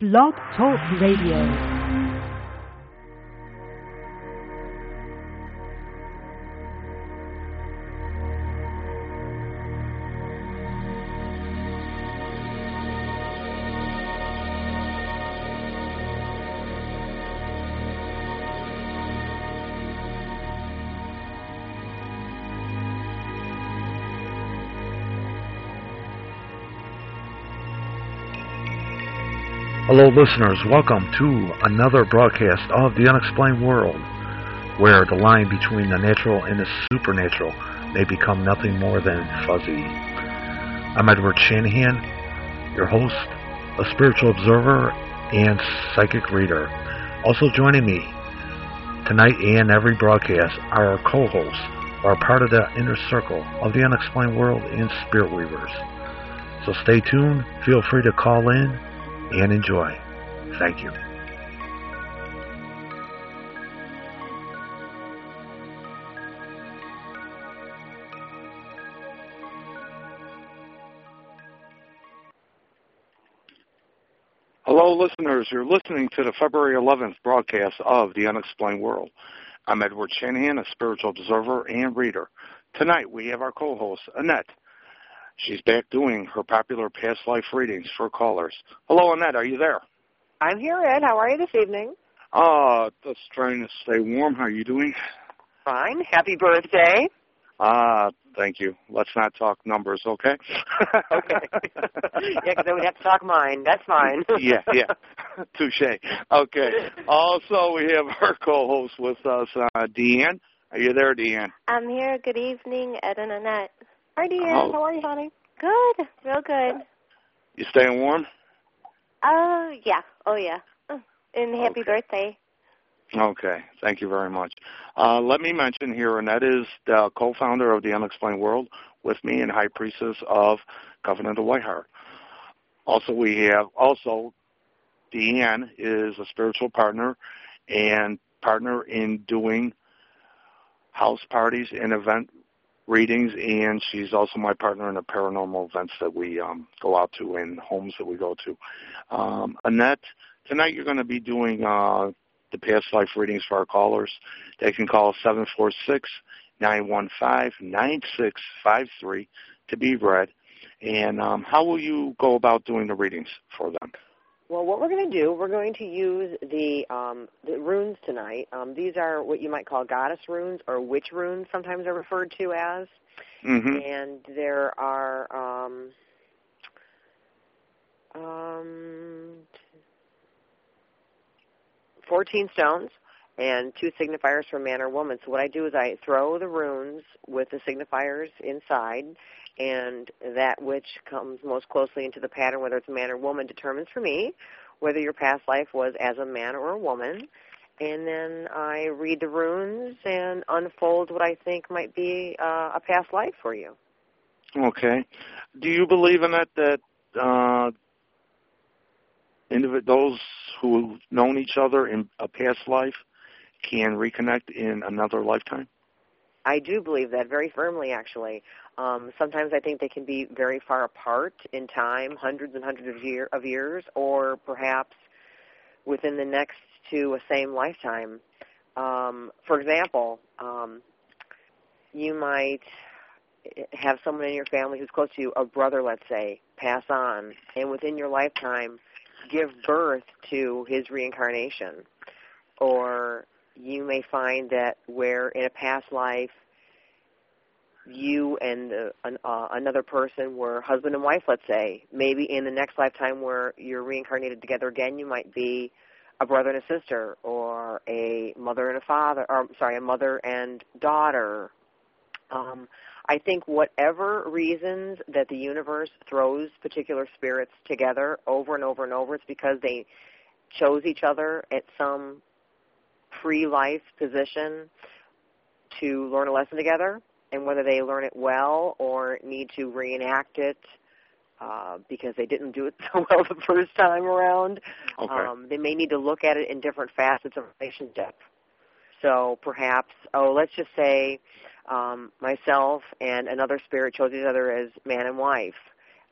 Blog Talk Radio. Hello, listeners. Welcome to another broadcast of The Unexplained World, where the line between the natural and the supernatural may become nothing more than fuzzy. I'm Edward Shanahan, your host, a spiritual observer, and psychic reader. Also joining me tonight and every broadcast are our co-hosts, who are part of the inner circle of The Unexplained World and Spirit Weavers. So stay tuned. Feel free to call in and enjoy. Thank you. Hello, listeners. You're listening to the February 11th broadcast of The Unexplained World. I'm Edward Shanahan, a spiritual observer and reader. Tonight we have our co-host, Annette. She's back doing her popular past life readings for callers. Hello, Annette. Are you there? I'm here, Ed. How are you this evening? Uh, just trying to stay warm. How are you doing? Fine. Happy birthday. Ah, thank you. Let's not talk numbers, okay? okay. yeah, because then we'd have to talk mine. That's fine. yeah, yeah. Touche. Okay. Also, we have our co-host with us, uh, Deanne. Are you there, Deanne? I'm here. Good evening, Ed and Annette. Hi, Deanne. How are you, honey? Good. Real good. You staying warm? Oh, yeah. Oh, yeah. And happy Okay. birthday. Okay, thank you very much. Uh, let me mention here, Annette is the co-founder of the Unexplained World with me and High Priestess of Covenant of Whiteheart. Also, we have also Deanne is a spiritual partner and partner in doing house parties and event readings, and she's also my partner in the paranormal events that we um, go out to and homes that we go to. Um, Annette, tonight you're going to be doing uh, the past life readings for our callers. They can call 746-915-9653 to be read. And um, how will you go about doing the readings for them? Well, what we're going to do, we're going to use the um, the runes tonight. Um, these are what you might call goddess runes or witch runes, sometimes they're referred to as. hmm And there are um, um, 14 stones and two signifiers for man or woman. So what I do is I throw the runes with the signifiers inside, and that which comes most closely into the pattern, whether it's a man or woman, determines for me whether your past life was as a man or a woman. And then I read the runes and unfold what I think might be uh, a past life for you. Okay. Do you believe in that, that uh, individ- those who've known each other in a past life can reconnect in another lifetime? I do believe that very firmly, actually. Um, sometimes I think they can be very far apart in time, hundreds and hundreds of, year, of years, or perhaps within the next to a same lifetime. Um, for example, um, you might have someone in your family who's close to you, a brother, let's say, pass on, and within your lifetime give birth to his reincarnation. Or you may find that where in a past life you and uh, an, uh, another person were husband and wife, let's say, maybe in the next lifetime where you're reincarnated together again, you might be a brother and a sister, or a mother and a father, or sorry, a mother and daughter. Um, I think whatever reasons that the universe throws particular spirits together over and over and over, it's because they chose each other at some pre-life position to learn a lesson together, and whether they learn it well or need to reenact it uh, because they didn't do it so well the first time around, Okay. um, they may need to look at it in different facets of relationship. So perhaps, oh, let's just say um, myself and another spirit chose each other as man and wife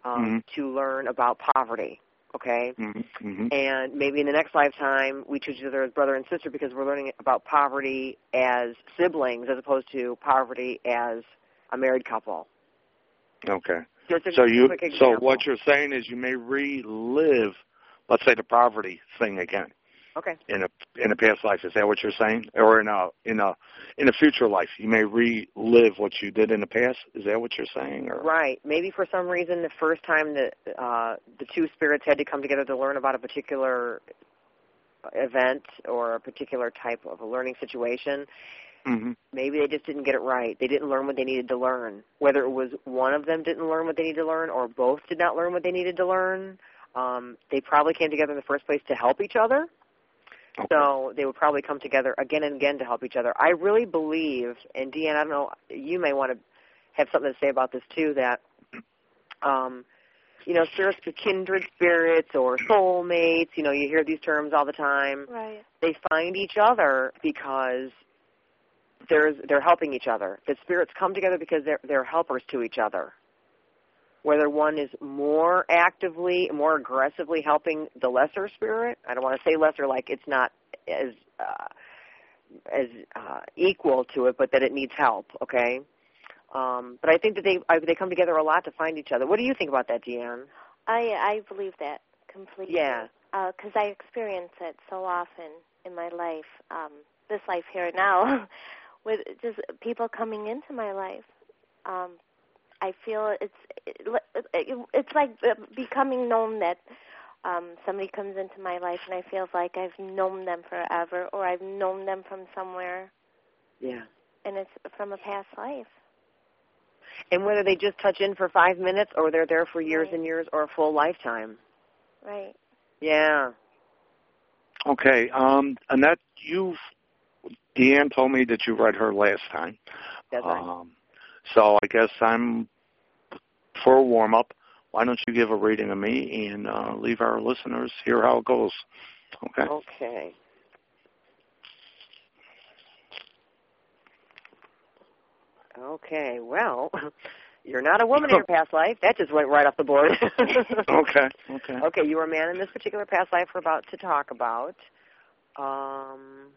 um, Mhm. to learn about poverty okay? Mm-hmm. And maybe in the next lifetime we choose each other as brother and sister because we're learning about poverty as siblings as opposed to poverty as a married couple. Okay. So you so what you're saying is you may relive, let's say, the poverty thing again Okay. in a in a past life. Is that what you're saying? Or in a in a in a future life, you may relive what you did in the past. Is that what you're saying? Or Right. Maybe for some reason the first time that uh, the two spirits had to come together to learn about a particular event or a particular type of a learning situation, hmm maybe they just didn't get it right. They didn't learn what they needed to learn. Whether it was one of them didn't learn what they needed to learn or both did not learn what they needed to learn, um, they probably came together in the first place to help each other. Okay. So they would probably come together again and again to help each other. I really believe, and Deanne, I don't know, you may want to have something to say about this too, that um, you know, spirits, kindred spirits or soulmates, you know, you hear these terms all the time. Right. They find each other because there's they're helping each other. The spirits come together because they're they're helpers to each other. Whether one is more actively, more aggressively helping the lesser spirit, I don't want to say lesser like it's not as uh, as uh, equal to it, but that it needs help. Okay, um, but I think that they I, they come together a lot to find each other. What do you think about that, Deanne? I I believe that completely. Yeah. Because I experience it so often in my life, um, this life here now, with just people coming into my life. Um, I feel it's it, it's like becoming known that um, somebody comes into my life and I feel like I've known them forever, or I've known them from somewhere, Yeah. and it's from a past life. And whether they just touch in for five minutes or they're there for years Right. and years or a full lifetime. Right. Yeah. Okay. Um, Annette, you've Deanne told me that you read her last time. That's right. Um, so I guess I'm for a warm up. Why don't you give a reading of me and uh, leave our listeners hear how it goes? Okay. Okay. Okay. Well, you're not a woman in your past life. That just went right off the board. Okay. Okay. Okay, you were a man in this particular past life we're about to talk about. Um,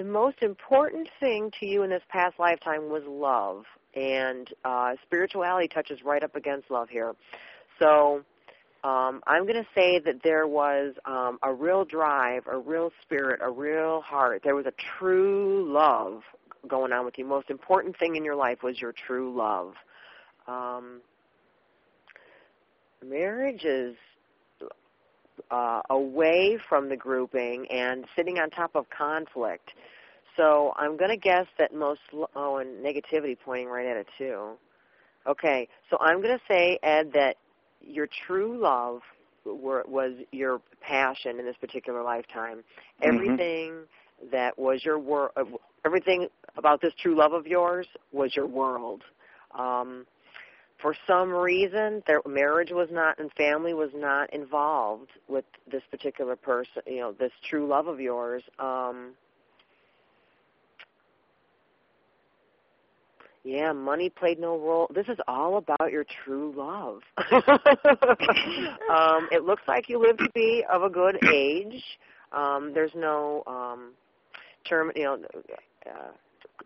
the most important thing to you in this past lifetime was love, and uh, spirituality touches right up against love here. So um, I'm going to say that there was um, a real drive, a real spirit, a real heart. There was a true love going on with you. Most important thing in your life was your true love. Um, marriage is uh, away from the grouping and sitting on top of conflict. So I'm going to guess that most, oh, and negativity pointing right at it too. Okay, so I'm going to say, Ed, that your true love were, was your passion in this particular lifetime. Mhm. Everything that was your world, everything about this true love of yours was your world. Um, for some reason, their marriage was not and family was not involved with this particular person. You know, this true love of yours. Um, yeah, money played no role. This is all about your true love. um, it looks like you live to be of a good age. Um, there's no um, term, you know, uh,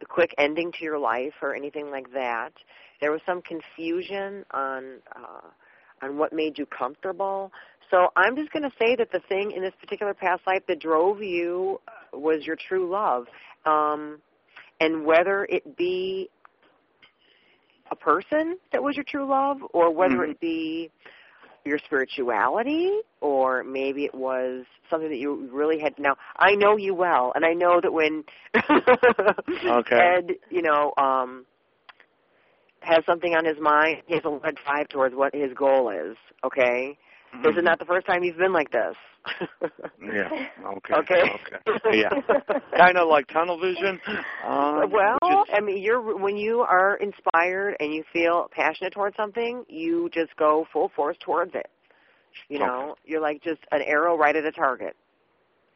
quick ending to your life or anything like that. There was some confusion on uh, on what made you comfortable. So I'm just going to say that the thing in this particular past life that drove you was your true love, um, and whether it be a person that was your true love, or whether Mhm. it be your spirituality, or maybe it was something that you really had. Now, I know you well, and I know that when Okay. Ed, you know, um, has something on his mind, he has a lead drive towards what his goal is. Okay, this is not the first time you've been like this. Yeah. Okay. Okay. Okay. Yeah. kind of like tunnel vision. Um, well, I mean, you're when you are inspired and you feel passionate towards something, you just go full force towards it. You Okay. know, you're like just an arrow right at a target,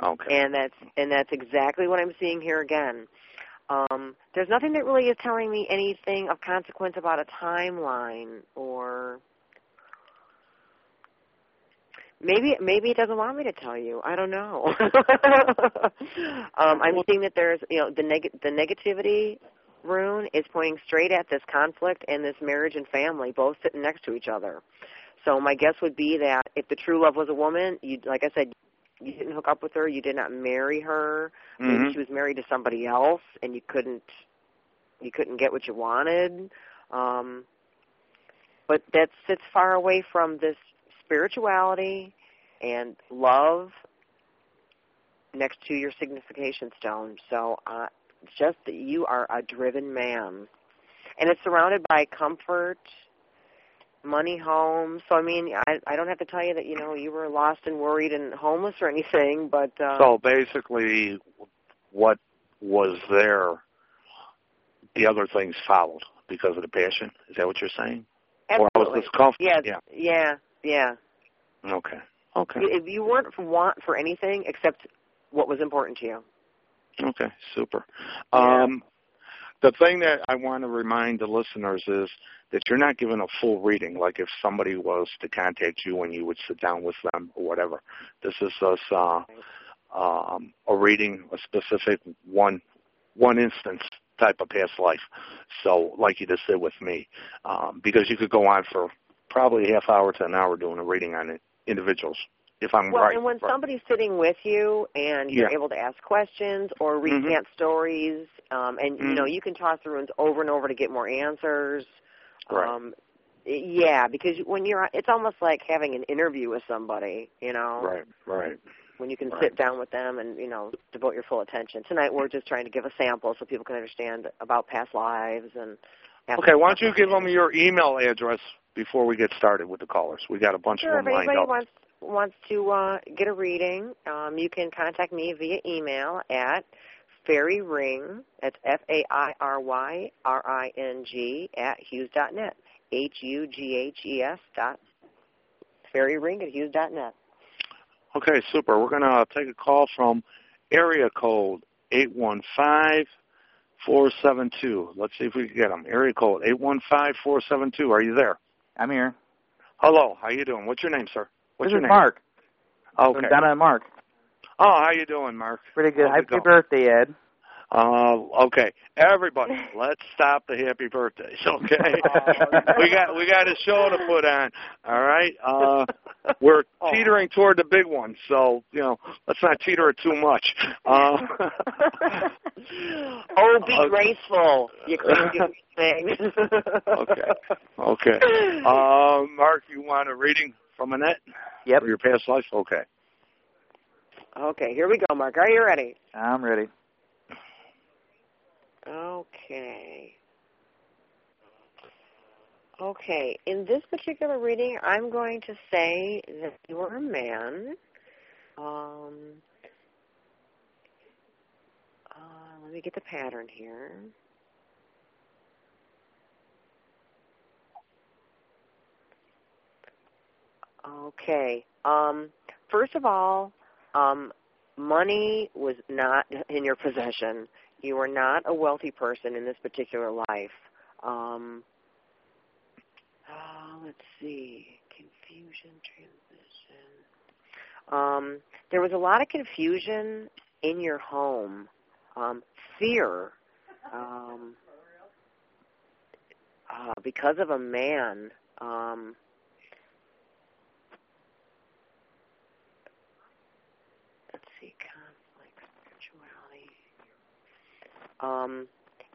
okay. and that's and that's exactly what I'm seeing here again. Um, there's nothing that really is telling me anything of consequence about a timeline or Maybe maybe it doesn't want me to tell you. I don't know. um, I'm seeing that there's you know the neg- the negativity rune is pointing straight at this conflict and this marriage and family, both sitting next to each other. So my guess would be that if the true love was a woman, you like I said, you didn't hook up with her, you did not marry her. Maybe Mhm. she was married to somebody else, and you couldn't you couldn't get what you wanted. Um, but that sits far away from this spirituality and love next to your signification stone. So uh, just that you are a driven man. And it's surrounded by comfort, money, home. So I mean, I I don't have to tell you that you know you were lost and worried and homeless or anything, but uh, So basically, what was there, the other things followed because of the passion. Is that what you're saying? Or was absolutely. discomfortable? Yeah, Yeah. yeah, yeah. Okay. Okay. If you weren't for want for anything except what was important to you. Okay. Super. Um, the thing that I want to remind the listeners is that you're not given a full reading. Like if somebody was to contact you and you would sit down with them or whatever. This is just uh, um, a reading, a specific one one instance type of past life. So, like you just did with me, um, because you could go on for probably a half hour to an hour doing a reading on it, individuals. If I'm Well, right. and when somebody's sitting with you and you're Yeah. able to ask questions or Mhm. stories, um, and you know Mhm. you can toss the runes over and over to get more answers. Right. Um, yeah, because when you're, it's almost like having an interview with somebody. You know, right, right. when you can Right. sit down with them and you know devote your full attention. Tonight we're just trying to give a sample so people can understand about past lives and. Okay, why don't you give them your email address before we get started with the callers? We got a bunch Sure, of them lined anybody up. wants wants to uh, get a reading, um, you can contact me via email at fairy ring. That's F A I R Y R I N G at hughes dot net. H U G H E S dot fairy ring at hughes dot net. Okay, super. We're going to take a call from area code 815-472. Let's see if we can get them. Area code 815-472. Are you there? I'm here. Hello. How you doing? What's your name, sir? What's this your is name? Mark. Okay. From Donna and Mark. Oh, how you doing, Mark? Pretty good. How's Happy birthday, Ed. Uh, okay, everybody, let's stop the happy birthdays. Okay, we got we got a show to put on. All right, uh, we're Oh. teetering toward the big one, so you know let's not teeter it too much. Uh, oh, be Okay. graceful, you crazy thing. Okay. okay, uh, Mark, you want a reading from Annette Yep. for your past life? Okay. Okay, here we go, Mark. Are you ready? I'm ready. Okay. Okay, in this particular reading, I'm going to say that you're a man. Um, uh, let me get the pattern here. Okay. Um, first of all, um, money was not in your possession. You were not a wealthy person in this particular life. Um, uh, let's see. Confusion, transition. Um, there was a lot of confusion in your home. Um, fear. Um, uh, because of a man. Um, let's see, conflict, spirituality. Um,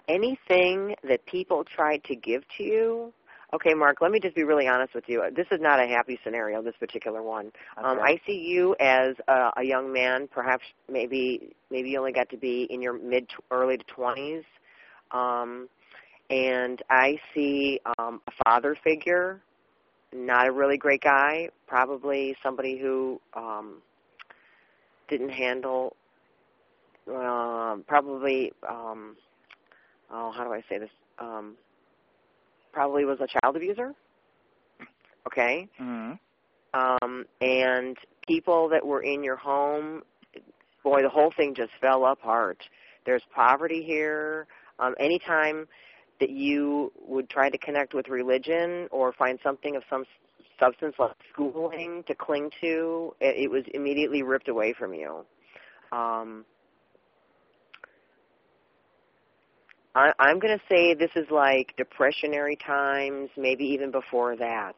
anything that people tried to give to you. Okay, Mark, let me just be really honest with you. This is not a happy scenario, this particular one. Um, I see you as a, a young man, perhaps maybe maybe you only got to be in your mid to early to 20s. Um, and I see um, a father figure, not a really great guy, probably somebody who um, didn't handle, um, probably, um, oh, how do I say this? Um, probably was a child abuser. Okay, hmm um, and people that were in your home, boy, the whole thing just fell apart. There's poverty here. Um, anytime that you would try to connect with religion or find something of some substance like schooling to cling to, it, it was immediately ripped away from you. Um, I, I'm going to say this is like depressionary times, maybe even before that.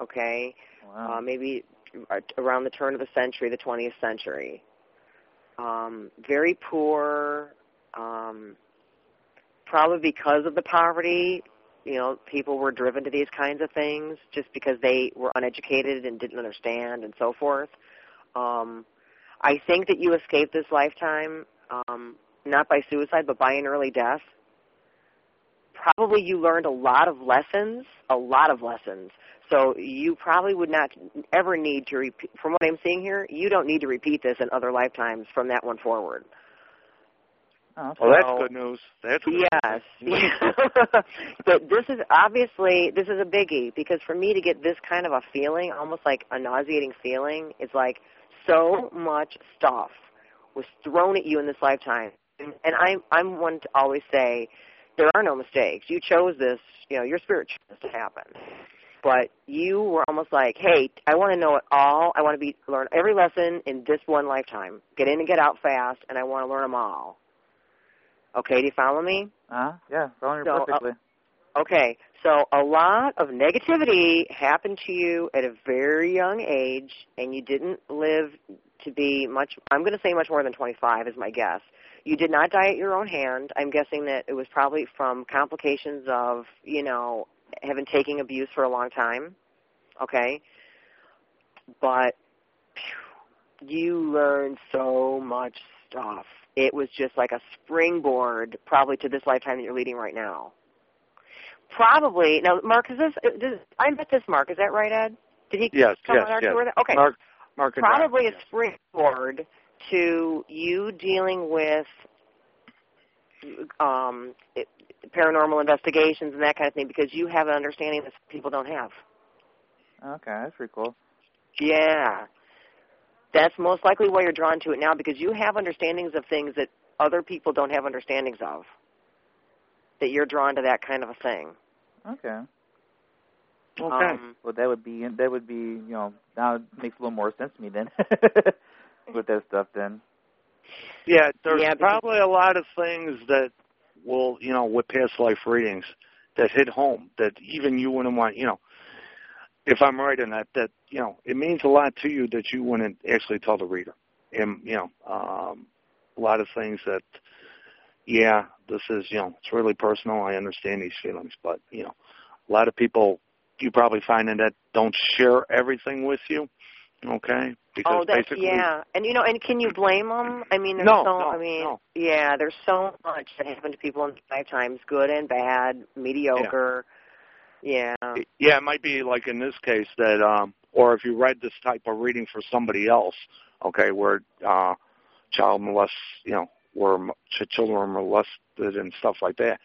Okay, Wow. uh, maybe around the turn of the century, the 20th century. Um, very poor, um, probably because of the poverty. You know, people were driven to these kinds of things just because they were uneducated and didn't understand and so forth. Um, I think that you escaped this lifetime um, not by suicide, but by an early death. Probably you learned a lot of lessons, a lot of lessons. So you probably would not ever need to repeat. From what I'm seeing here, you don't need to repeat this in other lifetimes from that one forward. Oh, okay. Well, that's So- good news. That's good Yes. but this is obviously this is a biggie because for me to get this kind of a feeling, almost like a nauseating feeling, is like so much stuff was thrown at you in this lifetime. And, I'm I'm one to always say there are no mistakes. You chose this, you know, your spirit chose this to happen. But you were almost like, hey, I want to know it all. I want to be learn every lesson in this one lifetime. Get in and get out fast, and I want to learn them all. Okay, do you follow me? Uh-huh. Yeah, following So, uh, perfectly. Okay, so a lot of negativity happened to you at a very young age, and you didn't live to be much, I'm going to say much more than 25 is my guess. You did not die at your own hand. I'm guessing that it was probably from complications of, you know, having taken abuse for a long time. Okay? But you learned so much stuff. It was just like a springboard probably to this lifetime that you're leading right now. Probably now, Mark. Is this? Does, I met this Mark. Is that right, Ed? Did he Yes, come yes, on our yes. tour? Okay, Mark, Mark probably a springboard to you dealing with um, it, paranormal investigations and that kind of thing because you have an understanding that people don't have. Okay, that's pretty cool. Yeah. That's most likely why you're drawn to it now because you have understandings of things that other people don't have understandings of. That you're drawn to that kind of a thing. Okay. Okay. Um, Well, that would be that would be you know now it makes a little more sense to me then with that stuff then. Yeah, there's Yeah, probably a lot of things that will, you know, with past life readings that hit home that even you wouldn't want, you know, if I'm right in that, that, you know, it means a lot to you that you wouldn't actually tell the reader. And, you know, um, a lot of things that, yeah, this is, you know, it's really personal. I understand these feelings, but, you know, a lot of people, you probably find in that don't share everything with you, okay? Because oh, that's yeah, and you know, and can you blame them? I mean, there's No, so. no, I mean, no. yeah, there's so much that happened to people in lifetimes, good and bad, mediocre. Yeah. Yeah, it might be like in this case that, um, or if you read this type of reading for somebody else, okay, where uh, child molest, you know, where children were molested and stuff like that.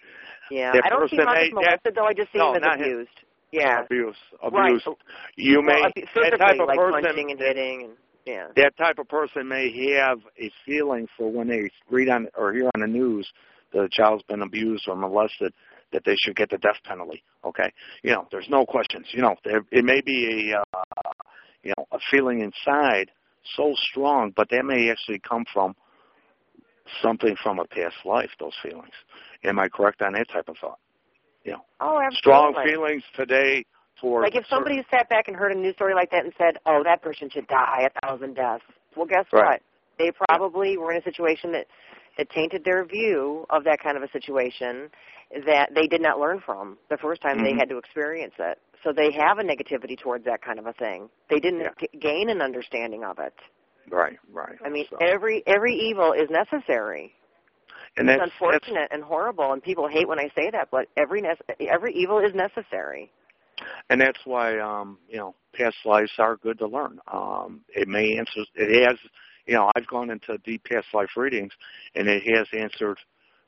Yeah. that I don't see person him as may- that- molested though. I just see No, him as not him. Yeah. Abuse, Right. abuse. You may well, that type of like person. and hitting, and yeah. That type of person may have a feeling for when they read on or hear on the news that a child's been abused or molested that they should get the death penalty. Okay, you know, there's no questions. You know, there, it may be a uh, you know a feeling inside so strong, but that may actually come from something from a past life. Those feelings. Am I correct on that type of thought? Oh, absolutely. Strong feelings today for Like if somebody certain- sat back and heard a news story like that and said, "Oh, that person should die a thousand deaths," well, guess Right. what? They probably were in a situation that that tainted their view of that kind of a situation that they did not learn from the first time they Mhm. had to experience it. So they have a negativity towards that kind of a thing. They didn't Yeah. g- gain an understanding of it. right, right. I mean, So- every every evil is necessary. And it's unfortunate and horrible, and people hate when I say that, but every nece- every evil is necessary. and that's why um you know past lives are good to learn um it may answer it has you know i've gone into deep past life readings and it has answered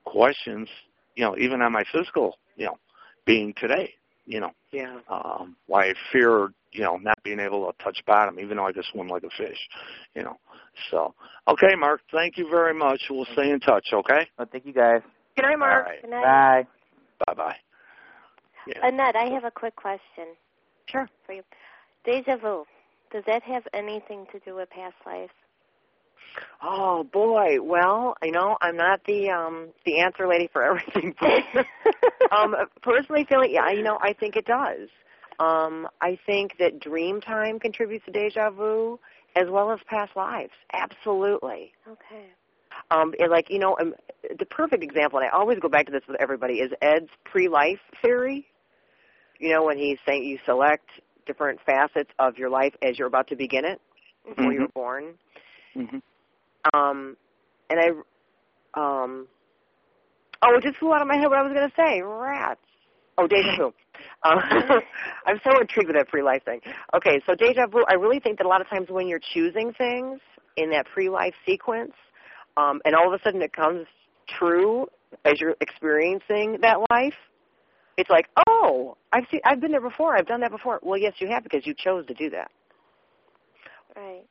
questions you know even on my physical you know being today you know Yeah. um why i fear you know not being able to touch bottom even though i just swim like a fish you know so okay mark thank you very much we'll stay in touch okay Well, thank you guys. Good night, Mark. all right Good night. Bye. bye bye yeah Annette, I have a quick question. Sure. For you. deja vu. Does that have anything to do with past lives? Oh boy. Well, you know, I'm not the um the answer lady for everything. Um personally feeling yeah, you know, I think it does. Um I think that dream time contributes to deja vu as well as past lives. Absolutely. Okay. Um and like, you know, um, the perfect example and I always go back to this with everybody is Ed's pre-life theory. You know, when he's saying you select different facets of your life as you're about to begin it before Mhm. you're born. Hmm Um, and I, um, oh, it just flew out of my head what I was going to say. Rats. Oh, deja vu. Um, I'm so intrigued with that pre-life thing. Okay, so deja vu. I really think that a lot of times when you're choosing things in that pre-life sequence, um, and all of a sudden it comes true as you're experiencing that life, it's like, oh, I've seen, I've been there before. I've done that before. Well, yes, you have because you chose to do that. Right.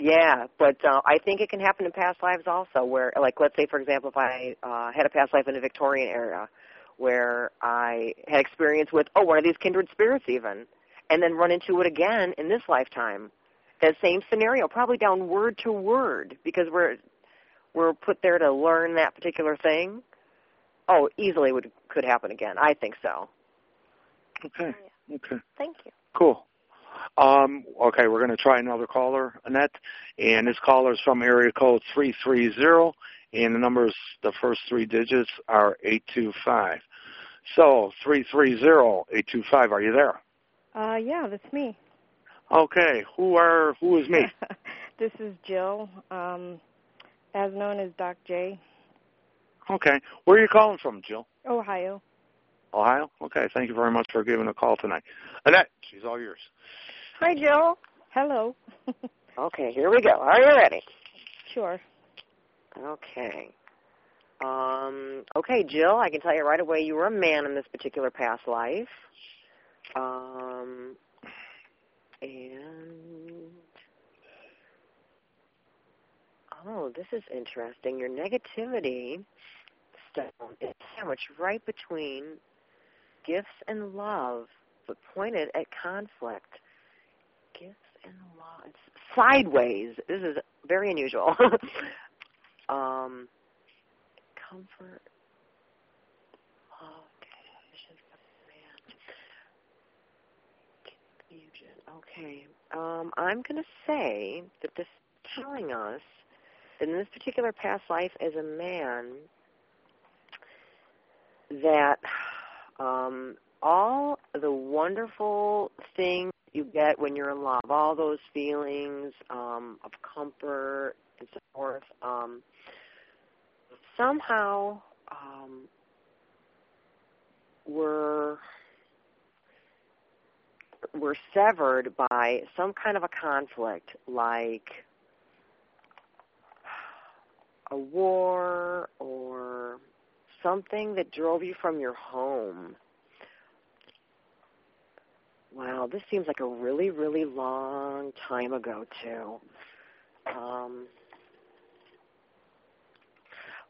Yeah, but uh, I think it can happen in past lives also. Where, like, let's say, for example, if I uh, had a past life in the Victorian era, where I had experience with oh one of these kindred spirits even, and then run into it again in this lifetime. That same scenario, probably down word to word, because we're we're put there to learn that particular thing. Oh, easily would could happen again. I think so. Okay. Okay. Thank you. Cool. Um, okay, we're going to try another caller, Annette, and this caller is from area code 330, and the numbers, the first three digits are 825. So 330-825, are you there? Uh, yeah, that's me. Okay, who are who is me? this is Jill, um, as known as Doc J, Okay, where are you calling from, Jill? Ohio. Ohio. Okay, thank you very much for giving a call tonight, Annette. She's all yours. Hi, Jill. Hello. Okay, here we go. Are you ready? sure. Okay. Um, okay, Jill, I can tell you right away you were a man in this particular past life. Um, and oh, this is interesting. Your negativity stone is sandwiched right between gifts and love, but pointed at conflict. Gifts and love. It's sideways. This is very unusual. um, comfort. Okay. Um, I'm going to say that this is telling us that in this particular past life as a man, that um, all the wonderful things you get when you're in love, all those feelings um, of comfort and so forth, um, somehow um, were were severed by some kind of a conflict, like a war or something that drove you from your home. Wow, this seems like a really, really long time ago, too. Um,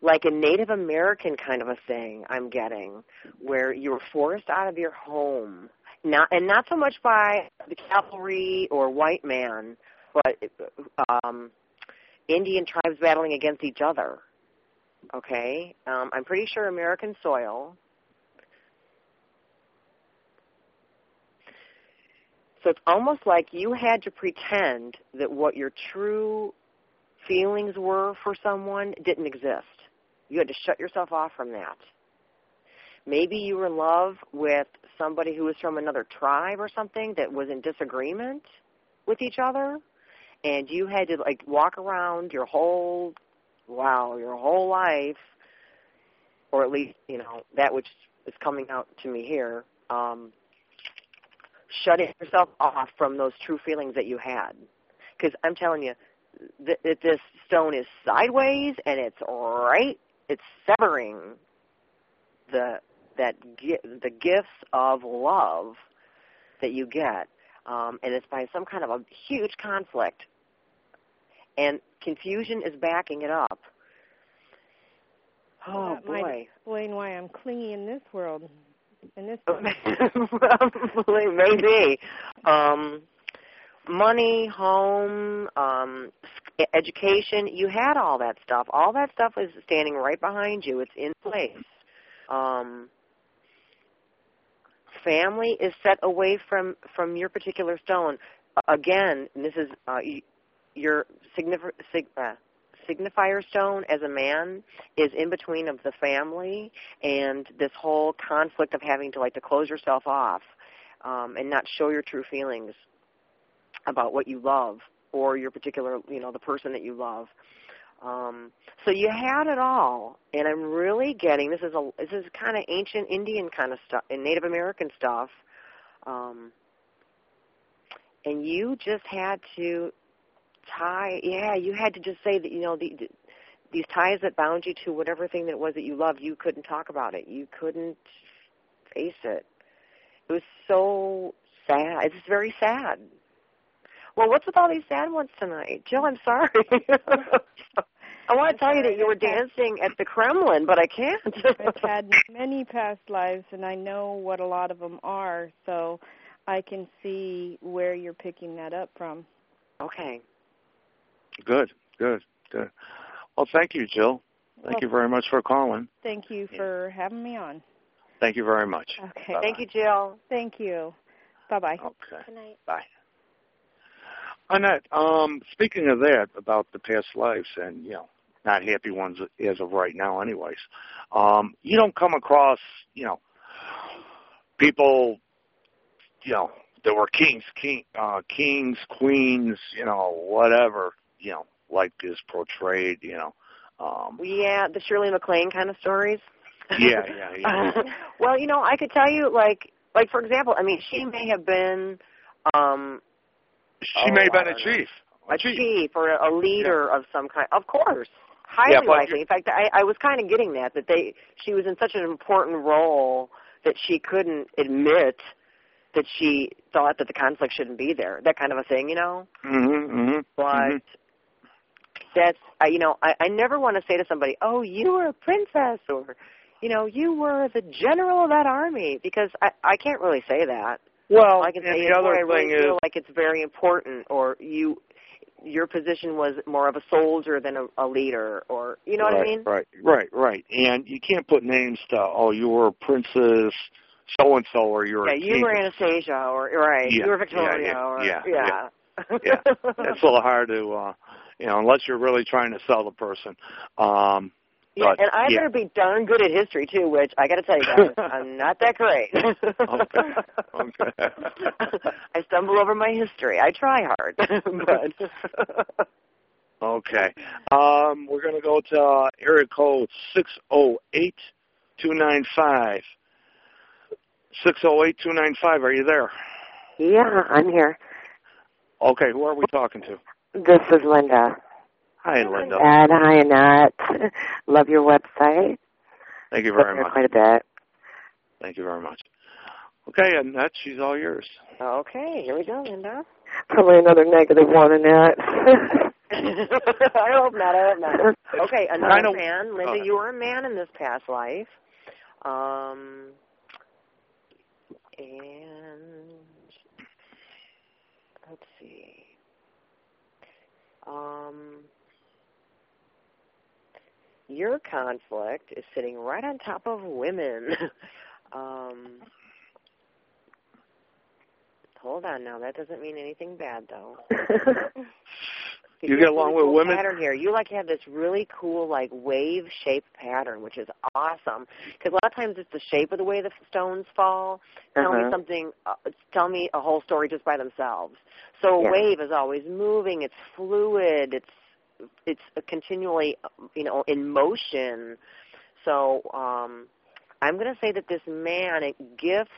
like a Native American kind of a thing, I'm getting, where you were forced out of your home, not and not so much by the cavalry or white man, but um, Indian tribes battling against each other. Okay, um, I'm pretty sure American soil. So it's almost like you had to pretend that what your true feelings were for someone didn't exist. You had to shut yourself off from that. Maybe you were in love with somebody who was from another tribe or something that was in disagreement with each other, and you had to like walk around your whole wow, your whole life, or at least you know that which is coming out to me here, um, shutting yourself off from those true feelings that you had. Because I'm telling you, th- that this stone is sideways and it's right, it's severing the that gi- the gifts of love that you get, um, and it's by some kind of a huge conflict, and confusion is backing it up. Oh might boy. explain why I'm clingy in this world. In this Probably, maybe. Um, money, home, um, education. You had all that stuff. All that stuff is standing right behind you. It's in place. Um, family is set away from from your particular stone. Again, this is uh, your signif- sig- uh, signifier stone as a man is in between of the family and this whole conflict of having to like to close yourself off um, and not show your true feelings about what you love or your particular, you know, the person that you love. Um, so you had it all, and I'm really getting this is a this is kind of ancient Indian kind of stuff and Native American stuff, um, and you just had to tie. Yeah, you had to just say that you know the, the these ties that bound you to whatever thing that it was that you loved. You couldn't talk about it. You couldn't face it. It was so sad. It's very sad. Well, what's with all these sad ones tonight? Jill, I'm sorry. I want to tell you that you were dancing at the Kremlin, but I can't. I've had many past lives, and I know what a lot of them are, so I can see where you're picking that up from. Okay. Good, good, good. Well, thank you, Jill. Thank well, you very much for calling. Thank you for having me on. Thank you very much. Okay. Bye-bye. Thank you, Jill. Thank you. Bye-bye. Okay. Good night. Bye. Annette, um, speaking of that, about the past lives and, you know, not happy ones as of right now anyways, um, you don't come across, you know, people, you know, that were kings, king, uh, kings, queens, you know, whatever, you know, like is portrayed, you know. Um, yeah, the Shirley MacLaine kind of stories. Yeah, yeah, yeah. well, you know, I could tell you, like, like for example, I mean, she may have been um she Oh, may have been a don't know. chief. a chief or a leader of some kind. Of course, highly Yeah, likely. In fact, I, I was kind of getting that that they she was in such an important role that she couldn't admit that she thought that the conflict shouldn't be there. That kind of a thing, you know. Mm-hmm, mm-hmm. But that's I, you know I, I never want to say to somebody, "Oh, you were a princess," or you know, "You were the general of that army," because I I can't really say that. Well, I can say, the "Boy, other I really thing is, feel like it's very important, or you, your position was more of a soldier than a, a leader, or you know right, what I mean? Right, right, right. And you can't put names to, oh, you were princess so and so, or you're Yeah, a you were Anastasia, or right, Yeah, you were Victoria, yeah, or yeah, yeah. yeah. That's a little hard to, uh, you know, unless you're really trying to sell the person. Um, Yeah, but, and I yeah. better be darn good at history too, which I got to tell you guys, I'm not that great. Okay, okay. I stumble over my history. I try hard, but Okay. Um, we're going to go to uh, area code 608 295. 608 295, are you there? Yeah, I'm here. Okay, who are we talking to? This is Linda. Hi, Linda. And hi, Annette. Love your website. Thank you very much. Quite a bit. Thank you very much. Okay, Annette, she's all yours. okay, here we go, Linda. Probably another negative one, Annette. I hope not. I hope not. Okay, another man, Linda. You were a man in this past life, um, and let's see. Um, your conflict is sitting right on top of women. um, hold on now. That doesn't mean anything bad, though. You get along really with cool women? Pattern here. You like have this really cool like wave shaped pattern, which is awesome. Because a lot of times it's the shape of the way the stones fall. Tell me Uh-huh. something. Uh, tell me a whole story just by themselves. So a wave is always moving. It's fluid. It's it's continually you know in motion. So um, I'm going to say that this man gifts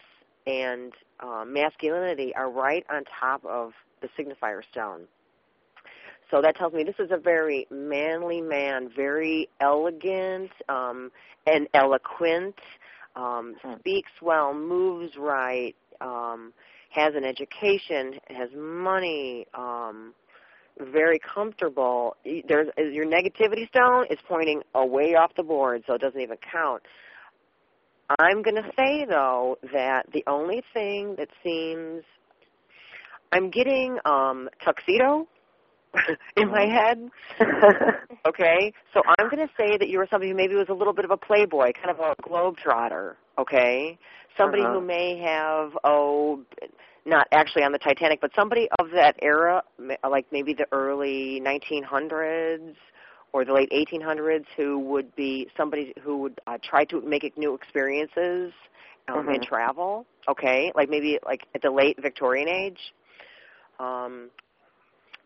and uh, masculinity are right on top of the signifier stone. So that tells me this is a very manly man, very elegant um, and eloquent, um, Hmm. speaks well, moves right, um, has an education, has money, um, very comfortable. There's your negativity stone is pointing away off the board, so it doesn't even count. I'm going to say though that the only thing that seems I'm getting um tuxedo in my head. okay, so I'm going to say that you were somebody who maybe was a little bit of a playboy, kind of a globetrotter. Okay, somebody Uh-huh. who may have oh, not actually on the Titanic, but somebody of that era, like maybe the early 1900s or the late 1800s, who would be somebody who would uh, try to make new experiences um, in Mhm. travel. Okay, like maybe like at the late Victorian age. Um,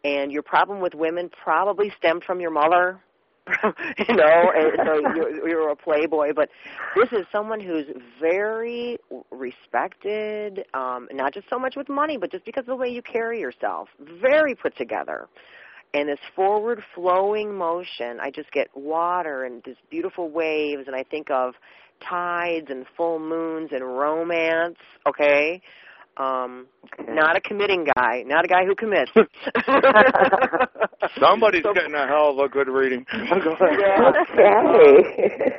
and your problem with women probably stemmed from your mother. you know, and so you're, you're a playboy, but this is someone who's very respected, um, not just so much with money, but just because of the way you carry yourself. Very put together. And this forward flowing motion, I just get water and this beautiful waves, and I think of tides and full moons and romance, okay? Um, Okay. not a committing guy, not a guy who commits. Somebody's So- getting a hell of a good reading. Yeah. Okay.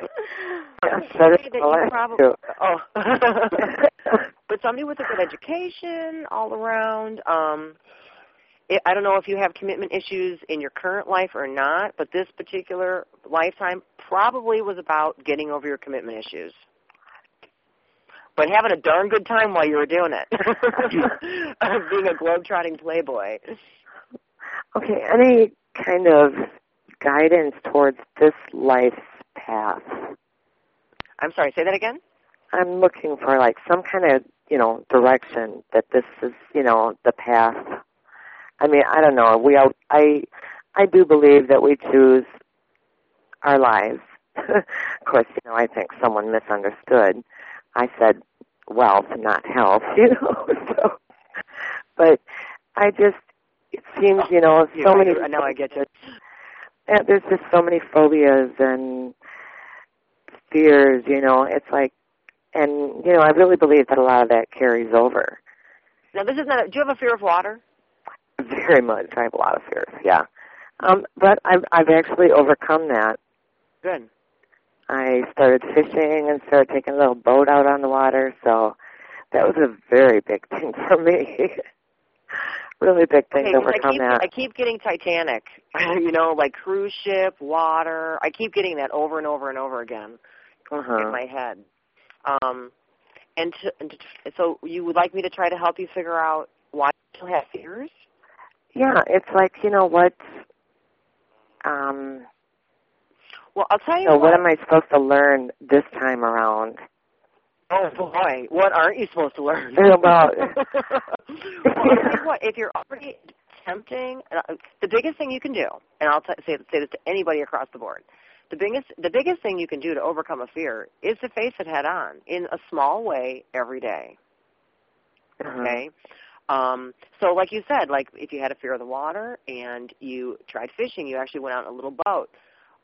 I Yeah, would so that's say that all I you have probably, oh, but somebody with a good education all around. Um, it, I don't know if you have commitment issues in your current life or not, but this particular lifetime probably was about getting over your commitment issues. But having a darn good time while you were doing it, being a globetrotting playboy. Okay, any kind of guidance towards this life's path? I'm sorry, say that again. I'm looking for like some kind of, you know, direction that this is, you know, the path. I mean, I don't know. We all, I I do believe that we choose our lives. of course, you know, I think someone misunderstood. I said wealth, not health, you know. so, but I just it seems, you know, so many. you- now I get you. Yeah, there's just so many phobias and fears, you know. It's like, and you know, I really believe that a lot of that carries over. Now this is not. A, do you have a fear of water? Very much. I have a lot of fears. Yeah, um, but I've I've actually overcome that. Good. I started fishing and started taking a little boat out on the water, so that was a very big thing for me. really big thing Okay, to 'cause I overcome keep that. I keep getting Titanic, you know, like cruise ship, water. I keep getting that over and over and over again uh-huh. in my head. Um, and, to, and to, so you would like me to try to help you figure out why you have fears? Yeah, it's like you know what. Um, Well, I'll tell you so what. what am I supposed to learn this time around? Oh boy, what aren't you supposed to learn? About- well, I'll what. If you're already tempting, the biggest thing you can do, and I'll t- say say this to anybody across the board, the biggest the biggest thing you can do to overcome a fear is to face it head on in a small way every day. Uh-huh. Okay. Um, so, like you said, like if you had a fear of the water and you tried fishing, you actually went out in a little boat.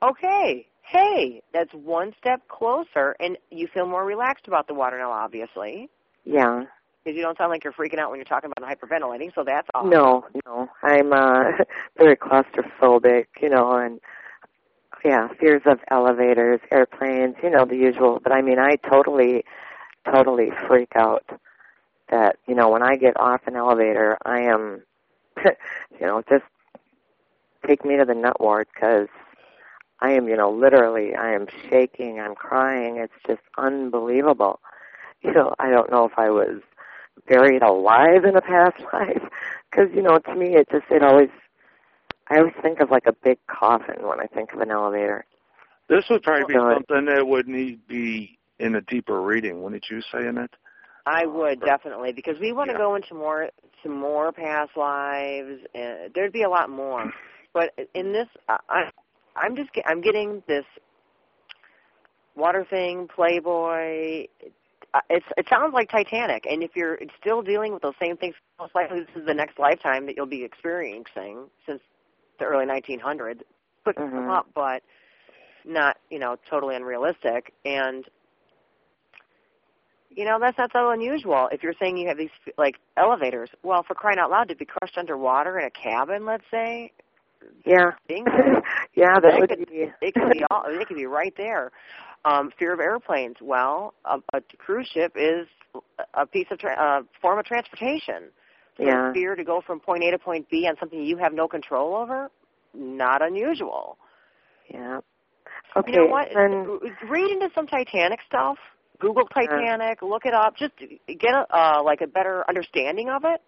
Okay, hey, that's one step closer, and you feel more relaxed about the water now, obviously, Yeah. because you don't sound like you're freaking out when you're talking about hyperventilating. So that's awesome. No, no. I'm uh very claustrophobic, you know, and yeah, fears of elevators, airplanes, you know, the usual. But I mean, I totally, totally freak out that, you know, when I get off an elevator, I am, you know, just take me to the nut ward because I am, you know, literally, I am shaking, I'm crying. It's just unbelievable. You know, I don't know if I was buried alive in a past life because you know to me it just it always i always think of like a big coffin when i think of an elevator This would probably be Good. something that would need be in a deeper reading, wouldn't you say, Annette? I would definitely because we want to go into more to more past lives. Uh, there'd be a lot more, but in this, I, I I'm just get, I'm getting this water thing, Playboy. Uh, It's it sounds like Titanic, and if you're still dealing with those same things, most likely this is the next lifetime that you'll be experiencing since the early 1900s. Could come Mhm. up, but not you know totally unrealistic and you know, that's not so unusual. If you're saying you have these like elevators, well, for crying out loud, to be crushed underwater in a cabin, let's say, yeah. yeah that That would could- be it could be all. It could be right there. Um, fear of airplanes. Well, a, a cruise ship is a piece of tra- uh, form of transportation. So yeah. fear to go from point A to point B on something you have no control over, not unusual. Yeah. Okay. You know what? Then, Read into some Titanic stuff. Google Titanic, look it up. Just get a uh, like a better understanding of it,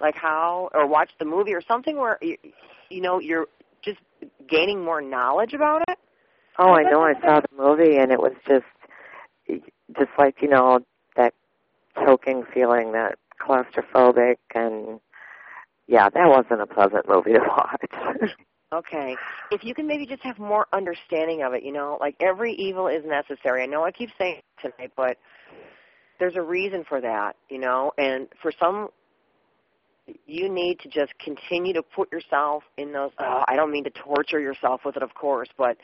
like how, or watch the movie or something where you, you know you're just gaining more knowledge about it. oh, I know. I saw the movie, and it was just, just like you know that choking feeling, that claustrophobic, and yeah, that wasn't a pleasant movie to watch. Okay. If you can maybe just have more understanding of it, you know, like every evil is necessary. I know I keep saying it tonight, but there's a reason for that, you know, and for some you need to just continue to put yourself in those oh, I don't mean to torture yourself with it of course, but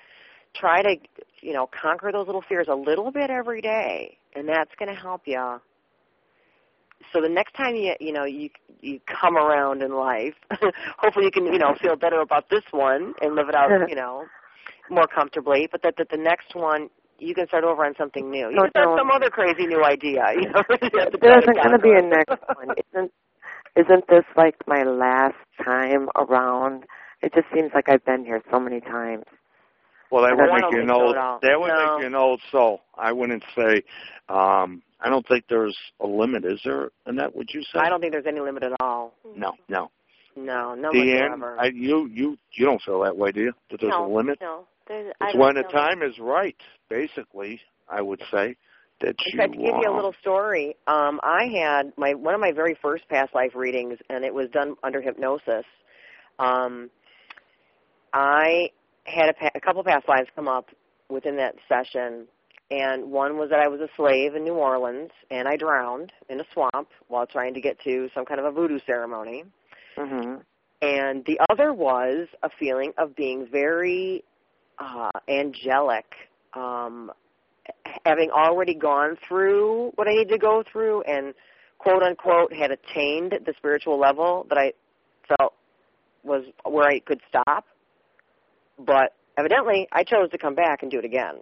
try to, you know, conquer those little fears a little bit every day, and that's going to help you so the next time you you know you you come around in life, hopefully you can you know feel better about this one and live it out you know more comfortably. But that that the next one you can start over on something new. You No, can start some other crazy new idea. You know, there isn't going to be a next one. Isn't isn't this like my last time around? It just seems like I've been here so many times. Well, that would I make don't you an so old. That would No. make you an old soul. I wouldn't say. Um, I don't think there's a limit. Is there? Annette, would you say? I don't think there's any limit at all. No, no. No, no Deanne, whatsoever. I, you you you don't feel that way, do you? That there's no, a limit? No, there's. It's when the time is right. Basically, I would say that In you. fact, to give you a little story, um, I had my one of my very first past life readings, and it was done under hypnosis. Um, I had a, pa- a couple past lives come up within that session, and one was that I was a slave in New Orleans, and I drowned in a swamp while trying to get to some kind of a voodoo ceremony. hmm And the other was a feeling of being very uh, angelic, um, having already gone through what I needed to go through and quote unquote had attained the spiritual level that I felt was where I could stop. But evidently I chose to come back and do it again.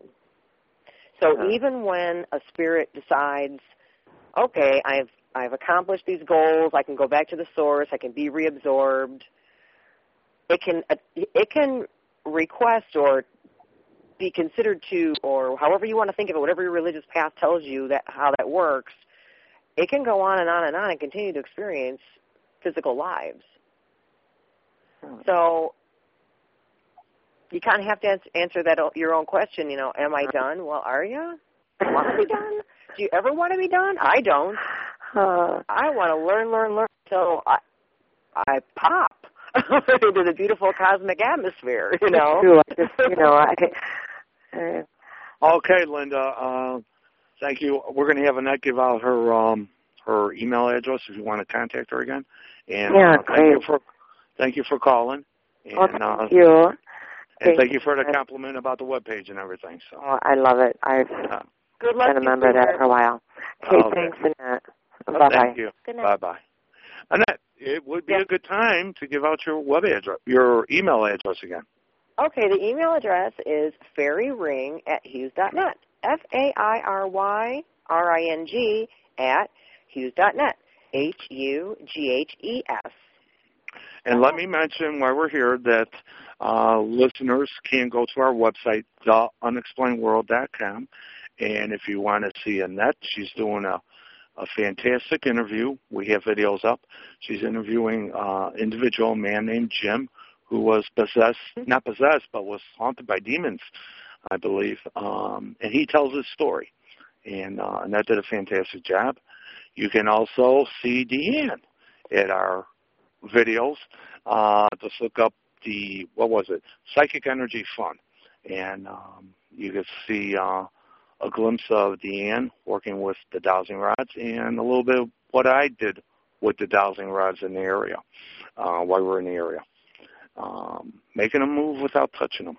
So Uh-huh. even when a spirit decides, okay, I've I've accomplished these goals, I can go back to the source, I can be reabsorbed, it can it can request or be considered to or however you want to think of it, whatever your religious path tells you that how that works, it can go on and on and on and continue to experience physical lives. Hmm. So you kind of have to answer that your own question. You know, am I done? Well, are you? Want to be done? Do you ever want to be done? I don't. Uh, I want to learn, learn, learn until I I pop into the beautiful cosmic atmosphere. You know. True. I just, you know, I. Uh, Okay, Linda. Uh, thank you. We're going to have Annette give out her um, her email address if you want to contact her again. And Yeah, uh, thank great. you for thank you for calling. And well, uh, thank you. and Thank thank you for the compliment about the web page and everything. So Oh, I love it. I've uh, Good luck. been a to you, member of that for a while. Okay, Okay. thanks, Annette. Bye thank bye. you. Bye bye. Annette, it would be Yeah. a good time to give out your web address, your email address again. Okay, the email address is fairyring at hughes.net. F A I R Y R I N G at hughes.net. H U G H E S. And let me mention while we're here that uh, listeners can go to our website, theunexplainedworld.com, and if you want to see Annette, she's doing a, a fantastic interview. We have videos up. She's interviewing uh, individual man named Jim who was possessed, not possessed, but was haunted by demons, I believe. Um, and he tells his story. And uh, Annette did a fantastic job. You can also see Deanne at our videos. Uh, just look up the what was it? Psychic Energy Fun, and um, you can see uh, a glimpse of Deanne working with the dowsing rods and a little bit of what I did with the dowsing rods in the area uh, while we were in the area, um, making them move without touching them.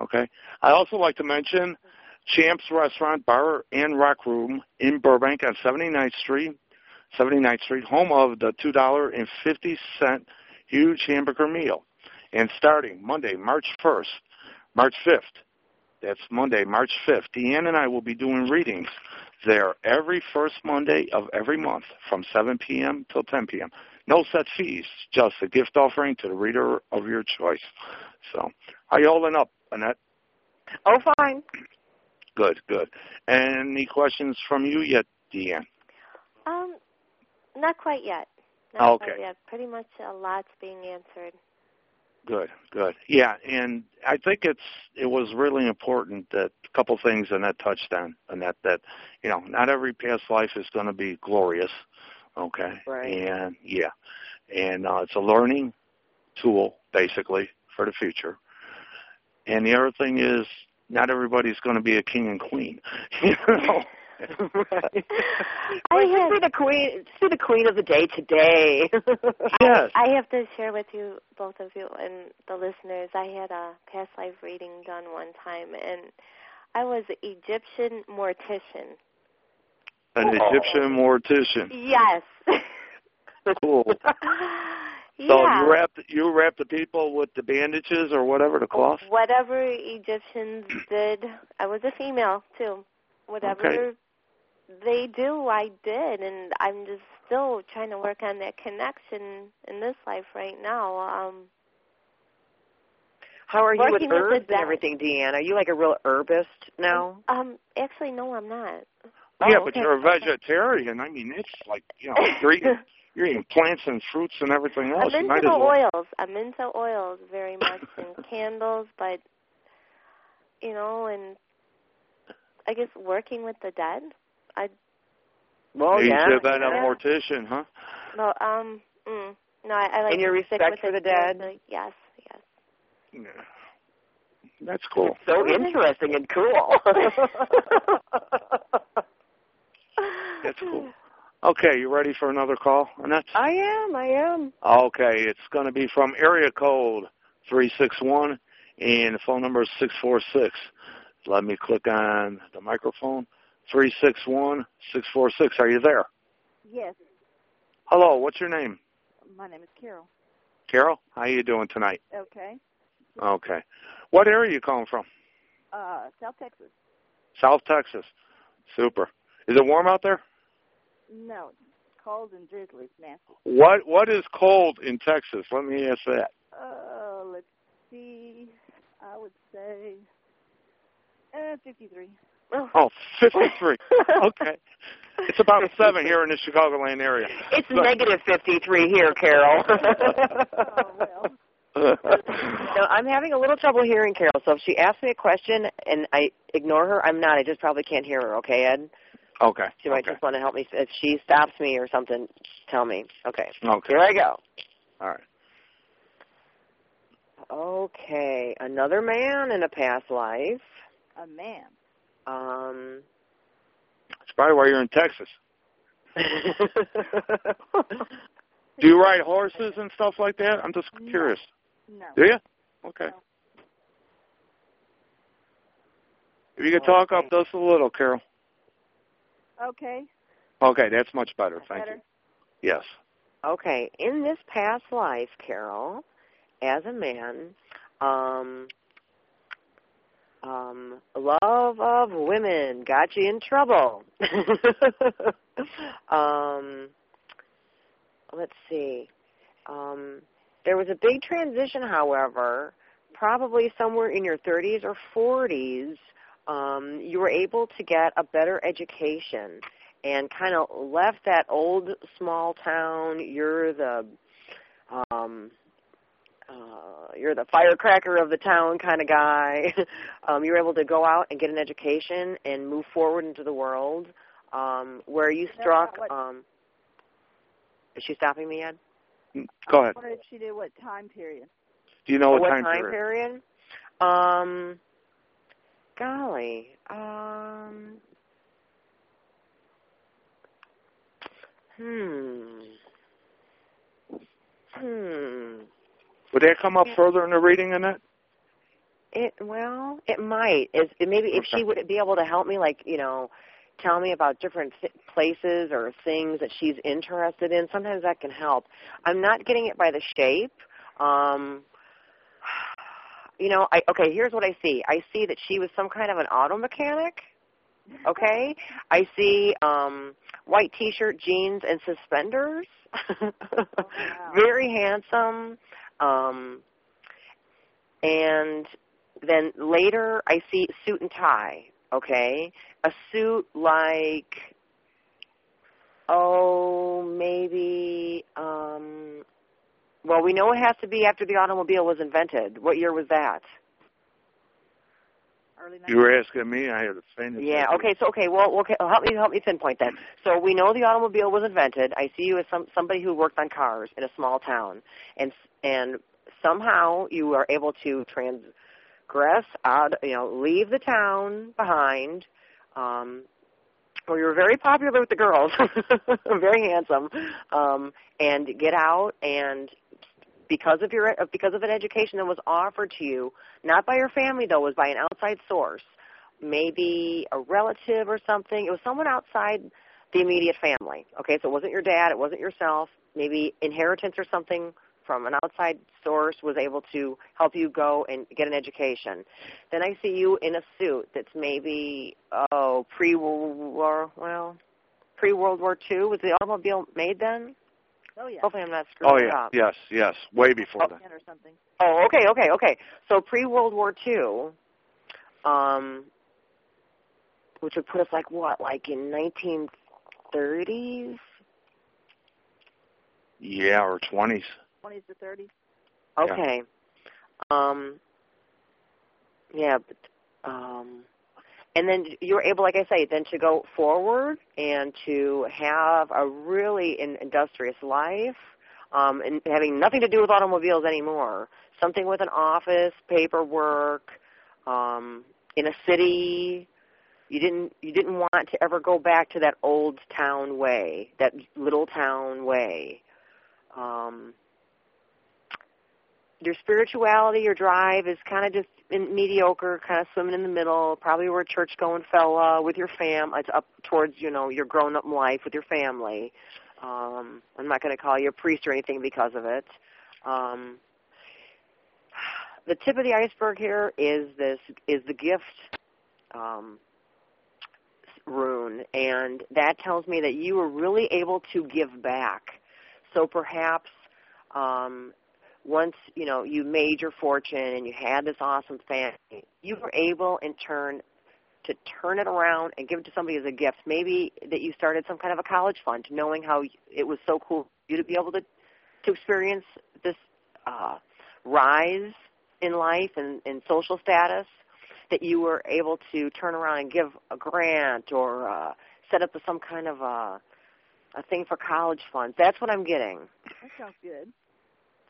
Okay. I also like to mention Champs Restaurant Bar and Rock Room in Burbank on 79th Street. 79th Street, home of the $2.50 huge hamburger meal. And starting Monday, March 1st, March 5th, that's Monday, March 5th, Deanne and I will be doing readings there every first Monday of every month from 7 p.m. till 10 p.m. No set fees, just a gift offering to the reader of your choice. So, how you holding up, Annette? Oh, fine. Good, good. Any questions from you yet, Deanne? Um, not quite yet. Not Okay. Quite yet. Pretty much a lot's being answered. Good, good. Yeah, and I think it's it was really important that a couple things Annette touched on, Annette, that you know, not every past life is going to be glorious. Okay. Right. And yeah, and uh, it's a learning tool basically for the future. And the other thing is, not everybody's going to be a king and queen. You know. right. I Like, had- just the queen. Just be the queen of the day today. yes. I have to share with you, both of you and the listeners, I had a past life reading done one time, and I was Egyptian mortician. An Egyptian mortician. Yes. Cool. yeah. So you wrapped you wrap the people with the bandages or whatever the cloth. Whatever Egyptians did, I was a female too. Whatever Okay. they do, I did, and I'm just still trying to work on that connection in this life right now. Um, How are you with Working with herbs and everything, Deanne? Are you like a real herbist now? um, actually, no, I'm not. Yeah, Oh, but you're a vegetarian. I mean, it's like you know you're eating you're eating plants and fruits and everything else. I'm into might well. oils. I'm into oils very much and candles, but you know, and I guess working with the dead. I Well, you yeah. said that yeah. a mortician, huh? no, um, mm, no, I, I like And your to respect with for it the dead? spiritually. Yes, yes. Yeah. That's cool. So interesting and cool. That's cool. Okay, you ready for another call, Annette? I am. I am. Okay, it's going to be from area code 361, and the phone number is 646. Let me click on the microphone. 361 646. Are you there? Yes, Hello, what's your name? my name is Carol. Carol? How are you doing tonight? Okay. Okay. What area are you calling from? Uh, South Texas. South Texas. Super. Is it warm out there? No, cold and drizzly. It's nasty. What What is cold in Texas? Let me ask that. Uh, let's see. I would say uh, 53. Oh, 53. okay. It's about seven here in the Chicagoland area. It's But- negative 53 here, Carol. Oh, well. no, I'm having a little trouble hearing Carol. So if she asks me a question and I ignore her, I'm not. I just probably can't hear her. Okay, Ed? Okay. She might okay. just want to help me. If she stops me or something, tell me. Okay. Okay. Here I go. All right. Okay, another man in a past life. A man. Um. That's probably why you're in Texas. Do you ride horses and stuff like that? I'm just No. curious. No. Do you? Okay. No. If you could talk up just a little, Carol. Okay. Okay, that's much better. Thank Better. you. Yes. Okay, in this past life, Carol, as a man, um, um, love of women got you in trouble. um, let's see. Um, there was a big transition, however, probably somewhere in your 30s or 40s. Um, you were able to get a better education and kind of left that old small town. You're the um, uh, you're the firecracker of the town kind of guy. um, you're able to go out and get an education and move forward into the world. Um, where you That's struck. what- Um, is she stopping me, Ed? Go ahead. What did she do? What time period? Do you know what, what time, time period? period? Um, golly, um, hmm, hmm. Would that come up further in the reading in that? It well, it might. Is it maybe if Okay. she would be able to help me, like you know, tell me about different th- places or things that she's interested in. Sometimes that can help. I'm not getting it by the shape. Um, you know, I okay. Here's what I see. I see that she was some kind of an auto mechanic. Okay, I see um, white T-shirt, jeans, and suspenders. Oh, wow. Very handsome. Um, and then later, I see suit and tie. Okay, a suit like oh maybe um, well we know it has to be after the automobile was invented. What year was that? Early You were asking me. I had the faintest Yeah. idea. Okay. So okay. Well, okay. Help me help me pinpoint that. So we know the automobile was invented. I see you as some somebody who worked on cars in a small town, and and somehow you are able to transgress out. You know, leave the town behind. Um, well, you were very popular with the girls, very handsome, um, and get out and because of your uh, because of an education that was offered to you, not by your family though, was by an outside source, maybe a relative or something. It was someone outside the immediate family. Okay, so it wasn't your dad, it wasn't yourself. Maybe inheritance or something from an outside source was able to help you go and get an education. Then I see you in a suit that's maybe oh pre war well pre World War II. Was the automobile made then? Oh yeah. Hopefully I'm not screwing Oh yeah, up. yes, yes, way before that. Or something. Oh, okay, okay, okay. So pre World War II, um, which would put us like what, like in 1930s? Yeah, or twenties. Twenties to thirties. Yeah. Okay. Um, yeah, but um, and then you're able, like I say, then to go forward and to have a really in, industrious life, um, and having nothing to do with automobiles anymore. Something with an office, paperwork, um, in a city. You didn't you didn't want to ever go back to that old town way, that little town way. Um, your spirituality, your drive is kind of just in mediocre, kind of swimming in the middle. Probably were a church-going fella with your fam. It's up towards you know your grown-up life with your family. Um, I'm not going to call you a priest or anything because of it. Um, the tip of the iceberg here is this is the gift um, rune, and that tells me that you were really able to give back. So perhaps um, once you know you made your fortune and you had this awesome family, you were able in turn to turn it around and give it to somebody as a gift. Maybe that you started some kind of a college fund, knowing how it was so cool for you to be able to to experience this uh, rise in life and, and social status. That you were able to turn around and give a grant or uh, set up some kind of a a thing for college funds. That's what I'm getting. That sounds good.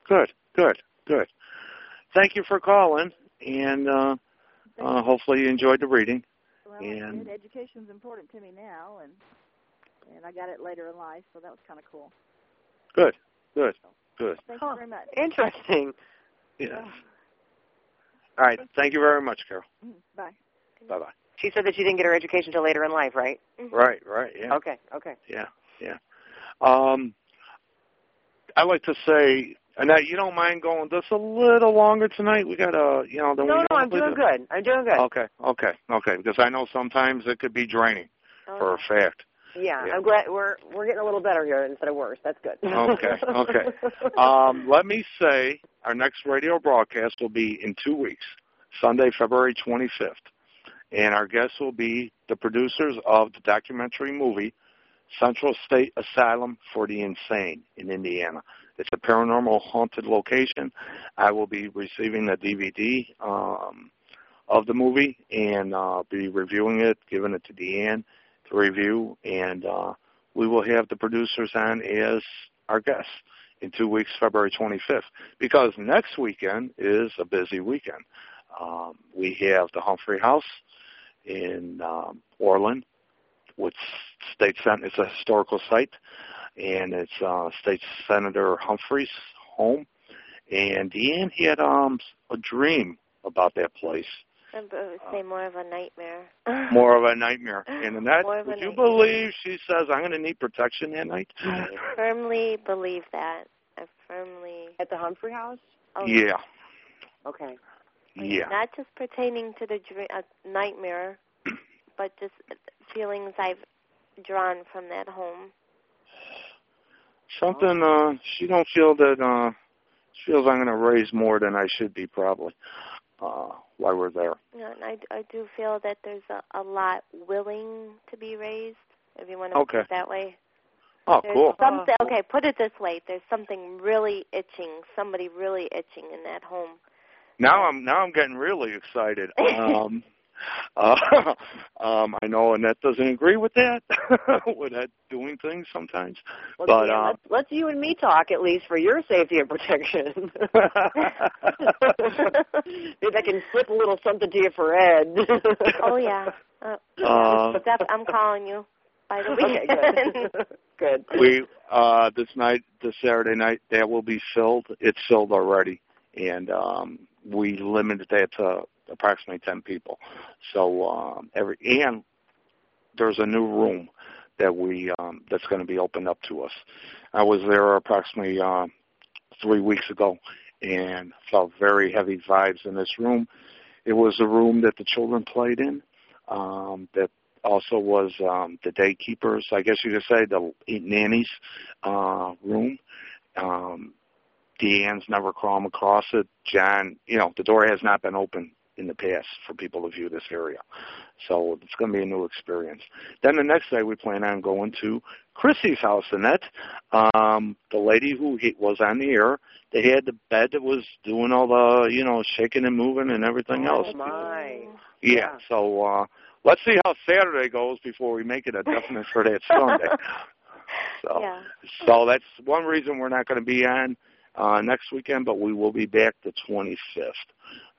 Good, good, good. Thank you for calling, and uh, uh, hopefully you enjoyed the reading. Well, like And- said, education's important to me now, and and I got it later in life, so that was kind of cool. Good, good, good. Thank Huh. you very much. Interesting. Yeah. All right. Thank you very much, Carol. Mm, Bye. Bye bye. She said that she didn't get her education until later in life, right? Right, right. Yeah. Okay, okay. Yeah, yeah. Um, I like to say, Annette, you don't mind going just a little longer tonight? We got a, you know, then No, we no, I'm doing do- good. I'm doing good. Okay, okay, okay. Because I know sometimes it could be draining Oh, for a fact. yeah, yeah. I'm glad we're we're getting a little better here instead of worse. That's good. Okay, okay. Um, let me say, our next radio broadcast will be in two weeks, Sunday, February 25th. And our guests will be the producers of the documentary movie Central State Asylum for the Insane in Indiana. It's a paranormal haunted location. I will be receiving the DVD um, of the movie and uh, be reviewing it, giving it to Deanne to review, and uh, we will have the producers on as our guests in two weeks, February 25th, because next weekend is a busy weekend. Um, we have the Humphrey House in um, Orland, which state sen- it's a historical site, and it's uh, State Senator Humphrey's home. And Deanne he had um, a dream about that place, I would say more of a nightmare. more of a nightmare. And Annette, More of would you nightmare. believe she says I'm going to need protection that night? I firmly believe that. I firmly. At the Humphrey House? Oh, Yeah, Okay. yeah. Not just pertaining to the dream, uh, nightmare, but just feelings I've drawn from that home. Something uh she don't feel that uh she feels I'm gonna raise more than I should be probably. Uh while we're there. Yeah, and I, I do feel that there's a, a lot willing to be raised, if you want to Okay. put it that way. Oh, There's cool. Something, okay, put it this way. There's something really itching, somebody really itching in that home. Now I'm now I'm getting really excited. Um, uh, um, I know Annette doesn't agree with that, with that doing things sometimes. Well, But, Dan, uh, let's, let's you and me talk at least for your safety and protection. Maybe I can slip a little something to you for Ed. Oh yeah. Uh, Uh, Steph, I'm calling you. By the Okay, good. good. we uh, this night, this Saturday night, that will be filled. It's filled already, and um, we limited that to approximately ten people. So um, every and there's a new room that we um, that's going to be opened up to us. I was there approximately uh, three weeks ago, and felt very heavy vibes in this room. It was a room that the children played in. Um, that also was um, the day keepers, I guess you could say, the nannies uh, room. Um, Deanne's never come across it. John, you know, the door has not been open in the past for people to view this area. So it's going to be a new experience. Then the next day we plan on going to Chrissy's house, Annette. Um, the lady who he, was on the air, they had the bed that was doing all the, you know, shaking and moving and everything else. Oh my. Yeah, so uh let's see how Saturday goes before we make it a definite for that Sunday. So yeah. so that's one reason we're not going to be on uh next weekend, but we will be back the 25th.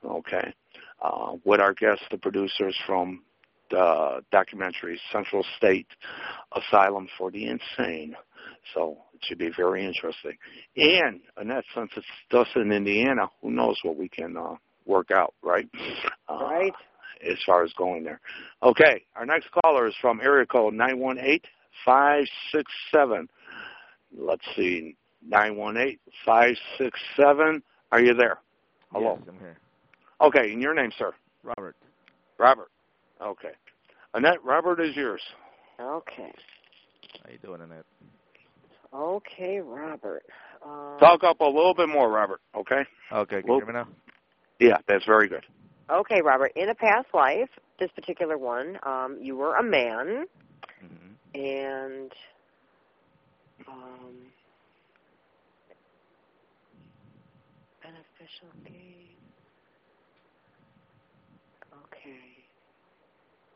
Okay. Uh with our guests, the producers from the documentary Central State Asylum for the Insane. So it should be very interesting. And Annette, since it's us in Indiana, who knows what we can uh work out, right? Uh, Right. as far as going there. Okay, our next caller is from area code nine one eight five six seven. Let's see, nine one eight five six seven. Are you there? Hello. Yes, I'm here. Okay, and your name, sir? Robert. Robert. Okay. Annette, Robert is yours. Okay. How you doing, Annette? Okay, Robert. Um, Talk up a little bit more, Robert. Okay. Okay, can Well- you hear me now? Yeah, that's very good. Okay, Robert. In a past life, this particular one, um, you were a man, hmm and um, beneficial gain. Okay.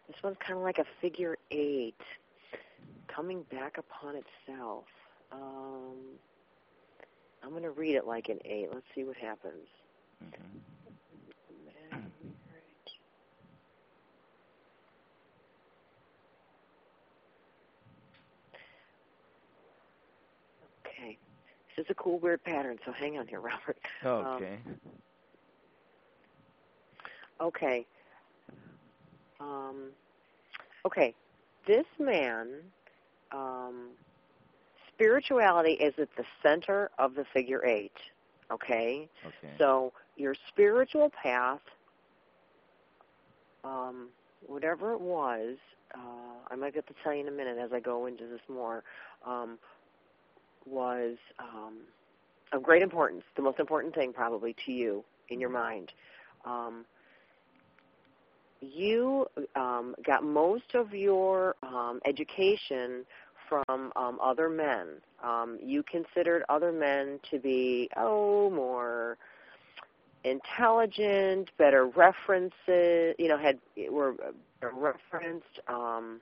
This one's kind of like a figure eight, coming back upon itself. Um, I'm going to read it like an eight. Let's see what happens. Okay. This is a cool, weird pattern, so hang on here, Robert. Okay. Okay. Um, okay. This man, um, spirituality is at the center of the figure eight. Okay? okay. So your spiritual path, um, whatever it was, uh, I might get to tell you in a minute as I go into this more, um, was um, of great importance, the most important thing probably to you in your mind. Um, you um, got most of your um, education from um, other men. Um, you considered other men to be, oh, more intelligent, better references, you know, had were referenced. Um,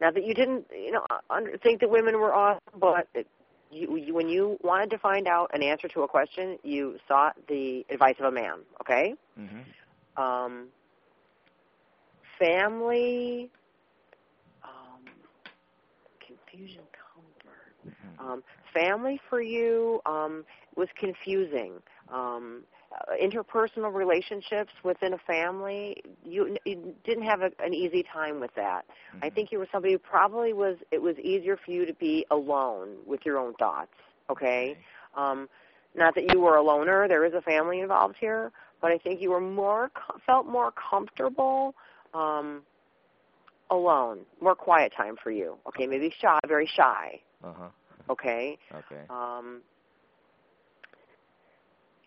not that you didn't, you know, under, think that women were awesome, but it, you, you, when you wanted to find out an answer to a question, you sought the advice of a man. Okay. hmm Um, family, um, confusion, comfort. hmm Um, family for you um, was confusing. Um, interpersonal relationships within a family, you, you didn't have a, an easy time with that. I think you were somebody who probably was. It was easier for you to be alone with your own thoughts. Okay. Um, not that you were a loner. There is a family involved here, but I think you were more felt more comfortable um, alone, more quiet time for you. Okay, maybe shy, very shy. Uh huh. Okay. Okay. Um,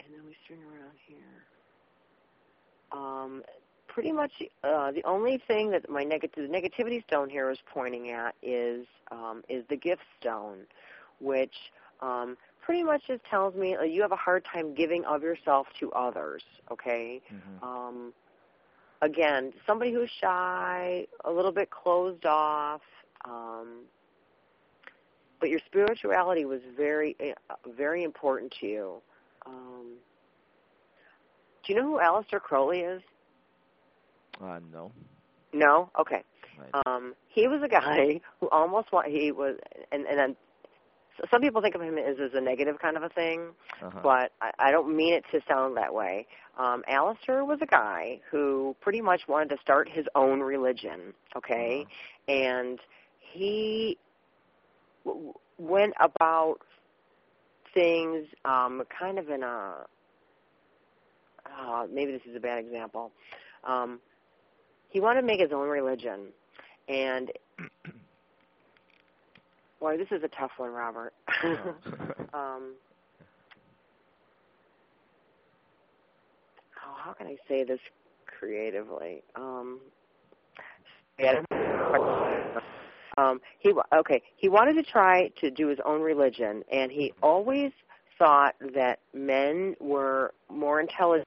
and then we turn around here. Um, pretty much uh, the only thing that my negative the negativity stone here is pointing at is um, is the gift stone, which um, pretty much just tells me uh, you have a hard time giving of yourself to others. Okay. Mhm. Um, again, somebody who's shy, a little bit closed off. Um, but your spirituality was very, uh, very important to you. Um, do you know who Aleister Crowley is? Uh, no. No. Okay. Right. Um, he was a guy who almost wa- he was, and and some people think of him as as a negative kind of a thing, uh-huh. but I, I don't mean it to sound that way. Um, Aleister was a guy who pretty much wanted to start his own religion. Okay, and he w- went about things um, kind of in a uh, maybe this is a bad example. Um, he wanted to make his own religion, and boy, this is a tough one, Robert. um, oh, how can I say this creatively? Um, yeah, um, he okay. He wanted to try to do his own religion, and he always thought that men were more intelligent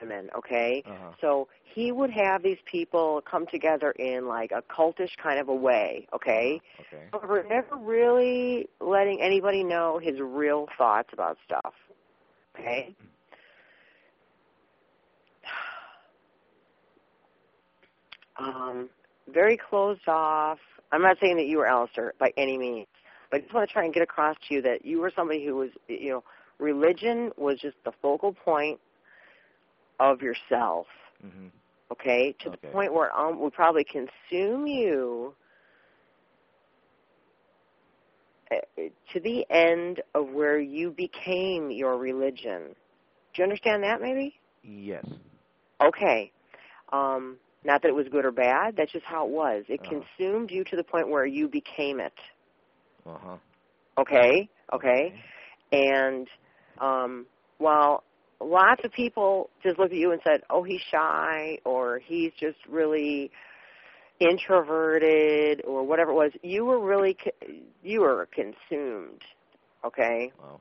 women. Okay, uh-huh. so he would have these people come together in like a cultish kind of a way. Okay, Okay. however, never really letting anybody know his real thoughts about stuff. Okay. Um, very closed off. I'm not saying that you were Aleister by any means, but I just want to try and get across to you that you were somebody who was, you know, religion was just the focal point of yourself. Mhm. Okay, to Okay. the point where um, would probably consume you uh, to the end of where you became your religion. Do you understand that? Maybe. Yes. Okay. Um, not that it was good or bad. That's just how it was. It Uh-huh. consumed you to the point where you became it. Uh huh. Okay. Okay. And um, while lots of people just looked at you and said, "Oh, he's shy," or "He's just really introverted," or whatever it was, you were really you were consumed. Okay. Wow.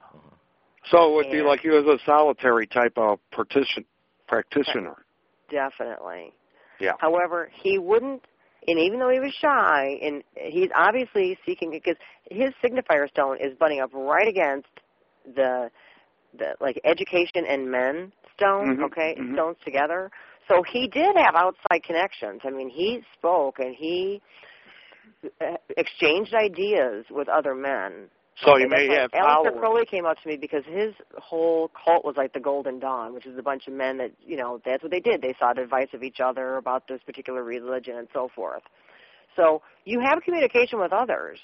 So it would be like he was a solitary type of partition, practitioner. Definitely. Yeah. However, he wouldn't, and even though he was shy, and he's obviously seeking because his signifier stone is butting up right against the the like education and men stone. Mhm, Okay, mhm. stones together. So he did have outside connections. I mean, he spoke and he uh, exchanged ideas with other men. So he Okay, may have why Aleister. Crowley came up to me because his whole cult was like the Golden Dawn, which is a bunch of men that you know that's what they did. They sought advice of each other about this particular religion and so forth. So you have communication with others.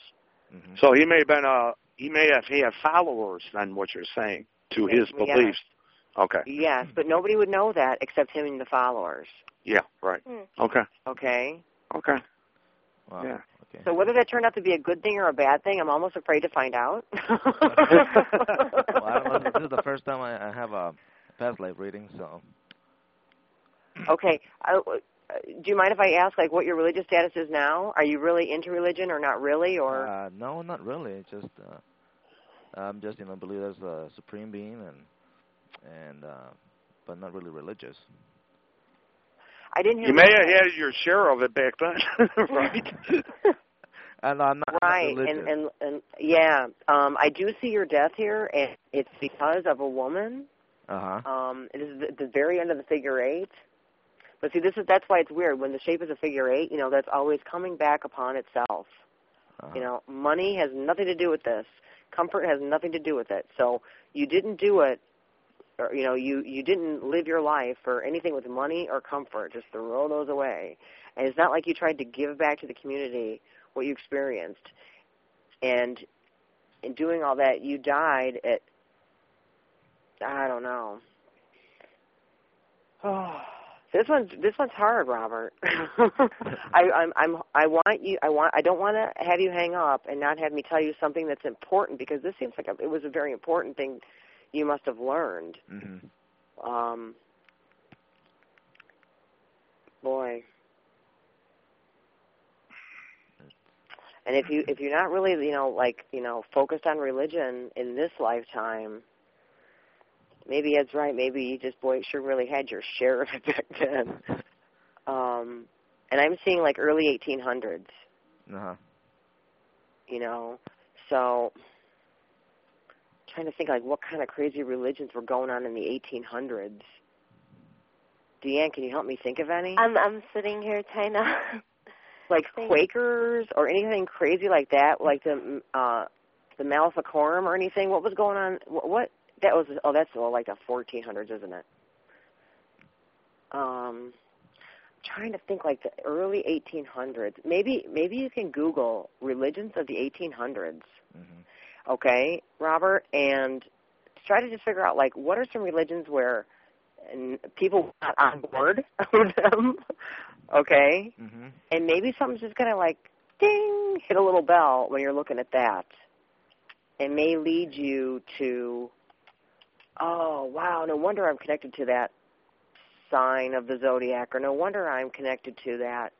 Mhm. So he may have been a he may have he had followers then what you're saying to his Yes. beliefs. Okay. Yes, but nobody would know that except him and the followers. Yeah, right. Hmm. Okay. Okay. Okay. Wow. Yeah. Okay. So whether that turned out to be a good thing or a bad thing, I'm almost afraid to find out. well, I don't know. This is the first time I, I have a past life reading, so okay. I, uh, do you mind if I ask, like, what your religious status is now? Are you really into religion, or not really, or? uh, no, not really. Just uh, I'm just you know believe there's a supreme being and and uh, but not really religious. I didn't hear. You may have had your share of it back then, right? And I'm not, I'm not right and and and yeah um i do see your death here and it's because of a woman uh huh. um it is the, the very end of the figure eight but see this is that's why it's weird when the shape is a figure eight you know that's always coming back upon itself uh-huh. you know money has nothing to do with this. Comfort has nothing to do with it. So you didn't do it or you know you you didn't live your life for anything with money or comfort. Just throw those away. And it's not like you tried to give back to the community what you experienced. And in doing all that you died at i don't know. Oh This one's this one's hard, Robert. I, I'm I'm I want you I want I don't want to have you hang up and not have me tell you something that's important because this seems like a, it was a very important thing you must have learned. Mm-hmm. Um, boy. And if you if you're not really you know like you know focused on religion in this lifetime, maybe Ed's right. Maybe you just boy sure really had your share of it back then. Um, and I'm seeing like early 1800s. Uh-huh. You know, so trying to think like what kind of crazy religions were going on in the 1800s. Deanne, can you help me think of any? I'm I'm sitting here trying to. like think. Quakers or anything crazy like that, like the uh the Maleficarum or anything. What was going on? What, what that was? Oh, that's oh, like the 1400s, isn't it? Um, trying to think like the early 1800s. Maybe maybe you can Google religions of the 1800s. Mm-hmm. Okay, Robert, and try to just figure out like what are some religions where and people were not on board with them. Okay, Mm-hmm. and maybe something's just gonna like ding hit a little bell when you're looking at that, It may lead you to oh wow, no wonder I'm connected to that sign of the zodiac, or no wonder I'm connected to that.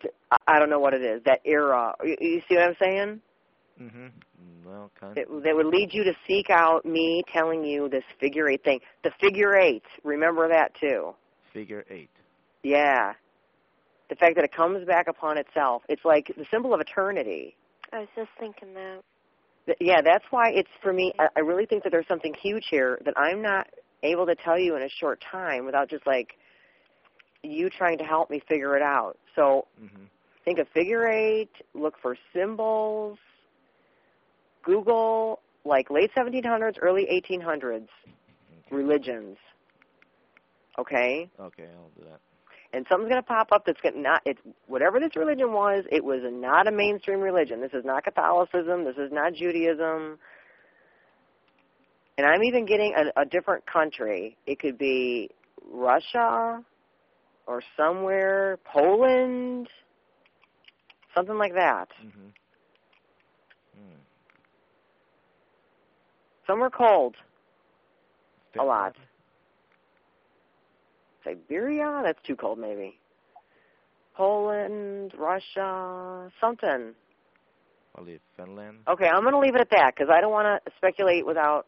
to- I- I don't know what it is. That era. You, you see what I'm saying? Mm-hmm. Well, kind That, that would lead you to seek out me telling you this figure eight thing. The figure eight. Remember that too. figure eight. Yeah. The fact that it comes back upon itself. It's like the symbol of eternity. I was just thinking that. Yeah, that's why it's for me. I, I really think that there's something huge here that I'm not able to tell you in a short time without just like you trying to help me figure it out. So Mm-hmm. think of figure eight. Look for symbols. Google like late 1700s, early 1800s religions. Okay, Okay, I'll do that. And something's going to pop up that's going to not. It's whatever this religion was. It was not a mainstream religion. This is not Catholicism. This is not Judaism. And I'm even getting a, a different country. It could be Russia or somewhere, Poland, something like that. Mm-hmm. Mm. Somewhere cold. A lot. Siberia? That's too cold, maybe. Poland, Russia, something. I'll leave Finland. Okay, I'm going to leave it at that because I don't want to speculate without,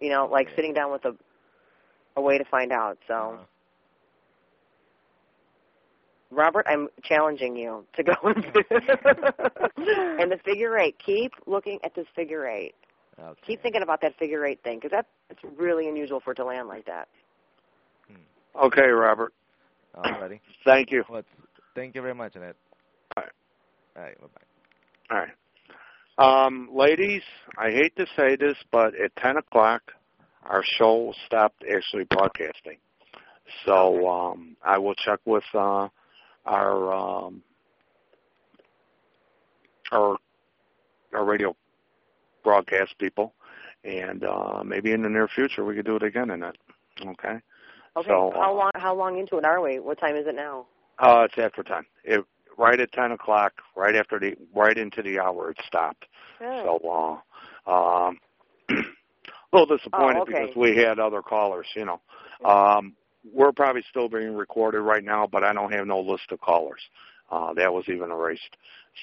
you know, like Okay. sitting down with a a way to find out. So, Uh, Robert, I'm challenging you to go into and the figure eight. Keep looking at this figure eight. okay. Keep thinking about that figure eight thing because that's it's really unusual for it to land like that. Okay, Robert. Alrighty. Thank you. Well, thank you very much, Annette. All right. All right. Bye-bye. All right. Um, ladies, I hate to say this, but at 10 o'clock, our show stopped actually broadcasting. So um, I will check with uh, our um, our our radio broadcast people, and uh, maybe in the near future we could do it again in it. Okay. Okay, So, how uh, long how long into it are we? What time is it now? Uh, it's after 10. It, right at 10 o'clock, right after the right into the hour, it stopped. Really? So, uh, um, a little disappointed Oh, okay. because we had other callers. You know, um, we're probably still being recorded right now, but I don't have no list of callers. Uh, that was even erased.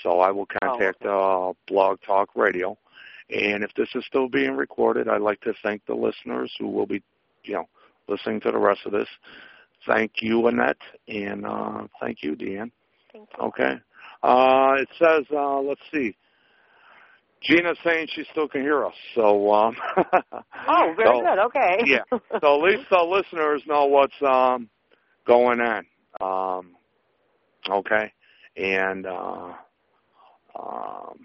So I will contact uh, Blog Talk Radio, and if this is still being recorded, I'd like to thank the listeners who will be, you know, listening to the rest of this. Thank you, Annette, and uh, thank you, Deanne. Thank you. Okay. Uh, it says, uh, let's see. Gina's saying she still can hear us. So, um, Oh, very so, good. Okay. Yeah. So at least the listeners know what's um, going on. Um, okay. And uh, um,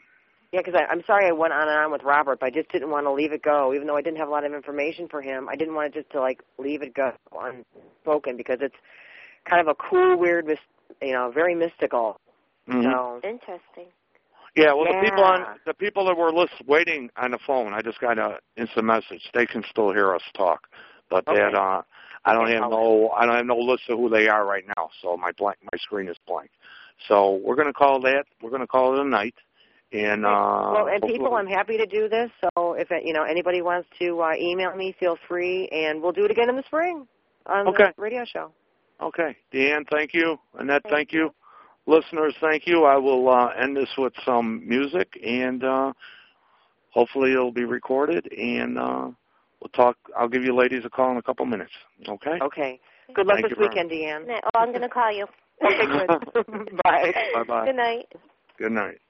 Yeah, because I'm sorry I went on and on with Robert, but I just didn't want to leave it go, even though I didn't have a lot of information for him. I didn't want it just to like leave it go unspoken because it's kind of a cool, weird, mys- you know, very mystical. mhm. So Interesting. yeah. Well, the people on Yeah. the people that were list, waiting on the phone, I just got a instant message. They can still hear us talk, but Okay. that uh, I don't Okay, have I'll- no I don't have no list of who they are right now, so my blank my screen is blank. So we're going to call that we're going to call it a night. And uh, well, and people, I'm happy to do this. So if it, you know anybody wants to uh, email me, feel free, and we'll do it again in the spring on Okay. the radio show. Okay, Deanne, thank you. Annette, thank you. Listeners, thank you. I will uh, end this with some music, and uh, hopefully it'll be recorded, and uh, we'll talk. I'll give you ladies a call in a couple minutes. Okay. Okay. Good luck Thank this weekend, Deanne. Oh, I'm going to call you. Okay, good. Bye. Bye bye. Good night. Good night.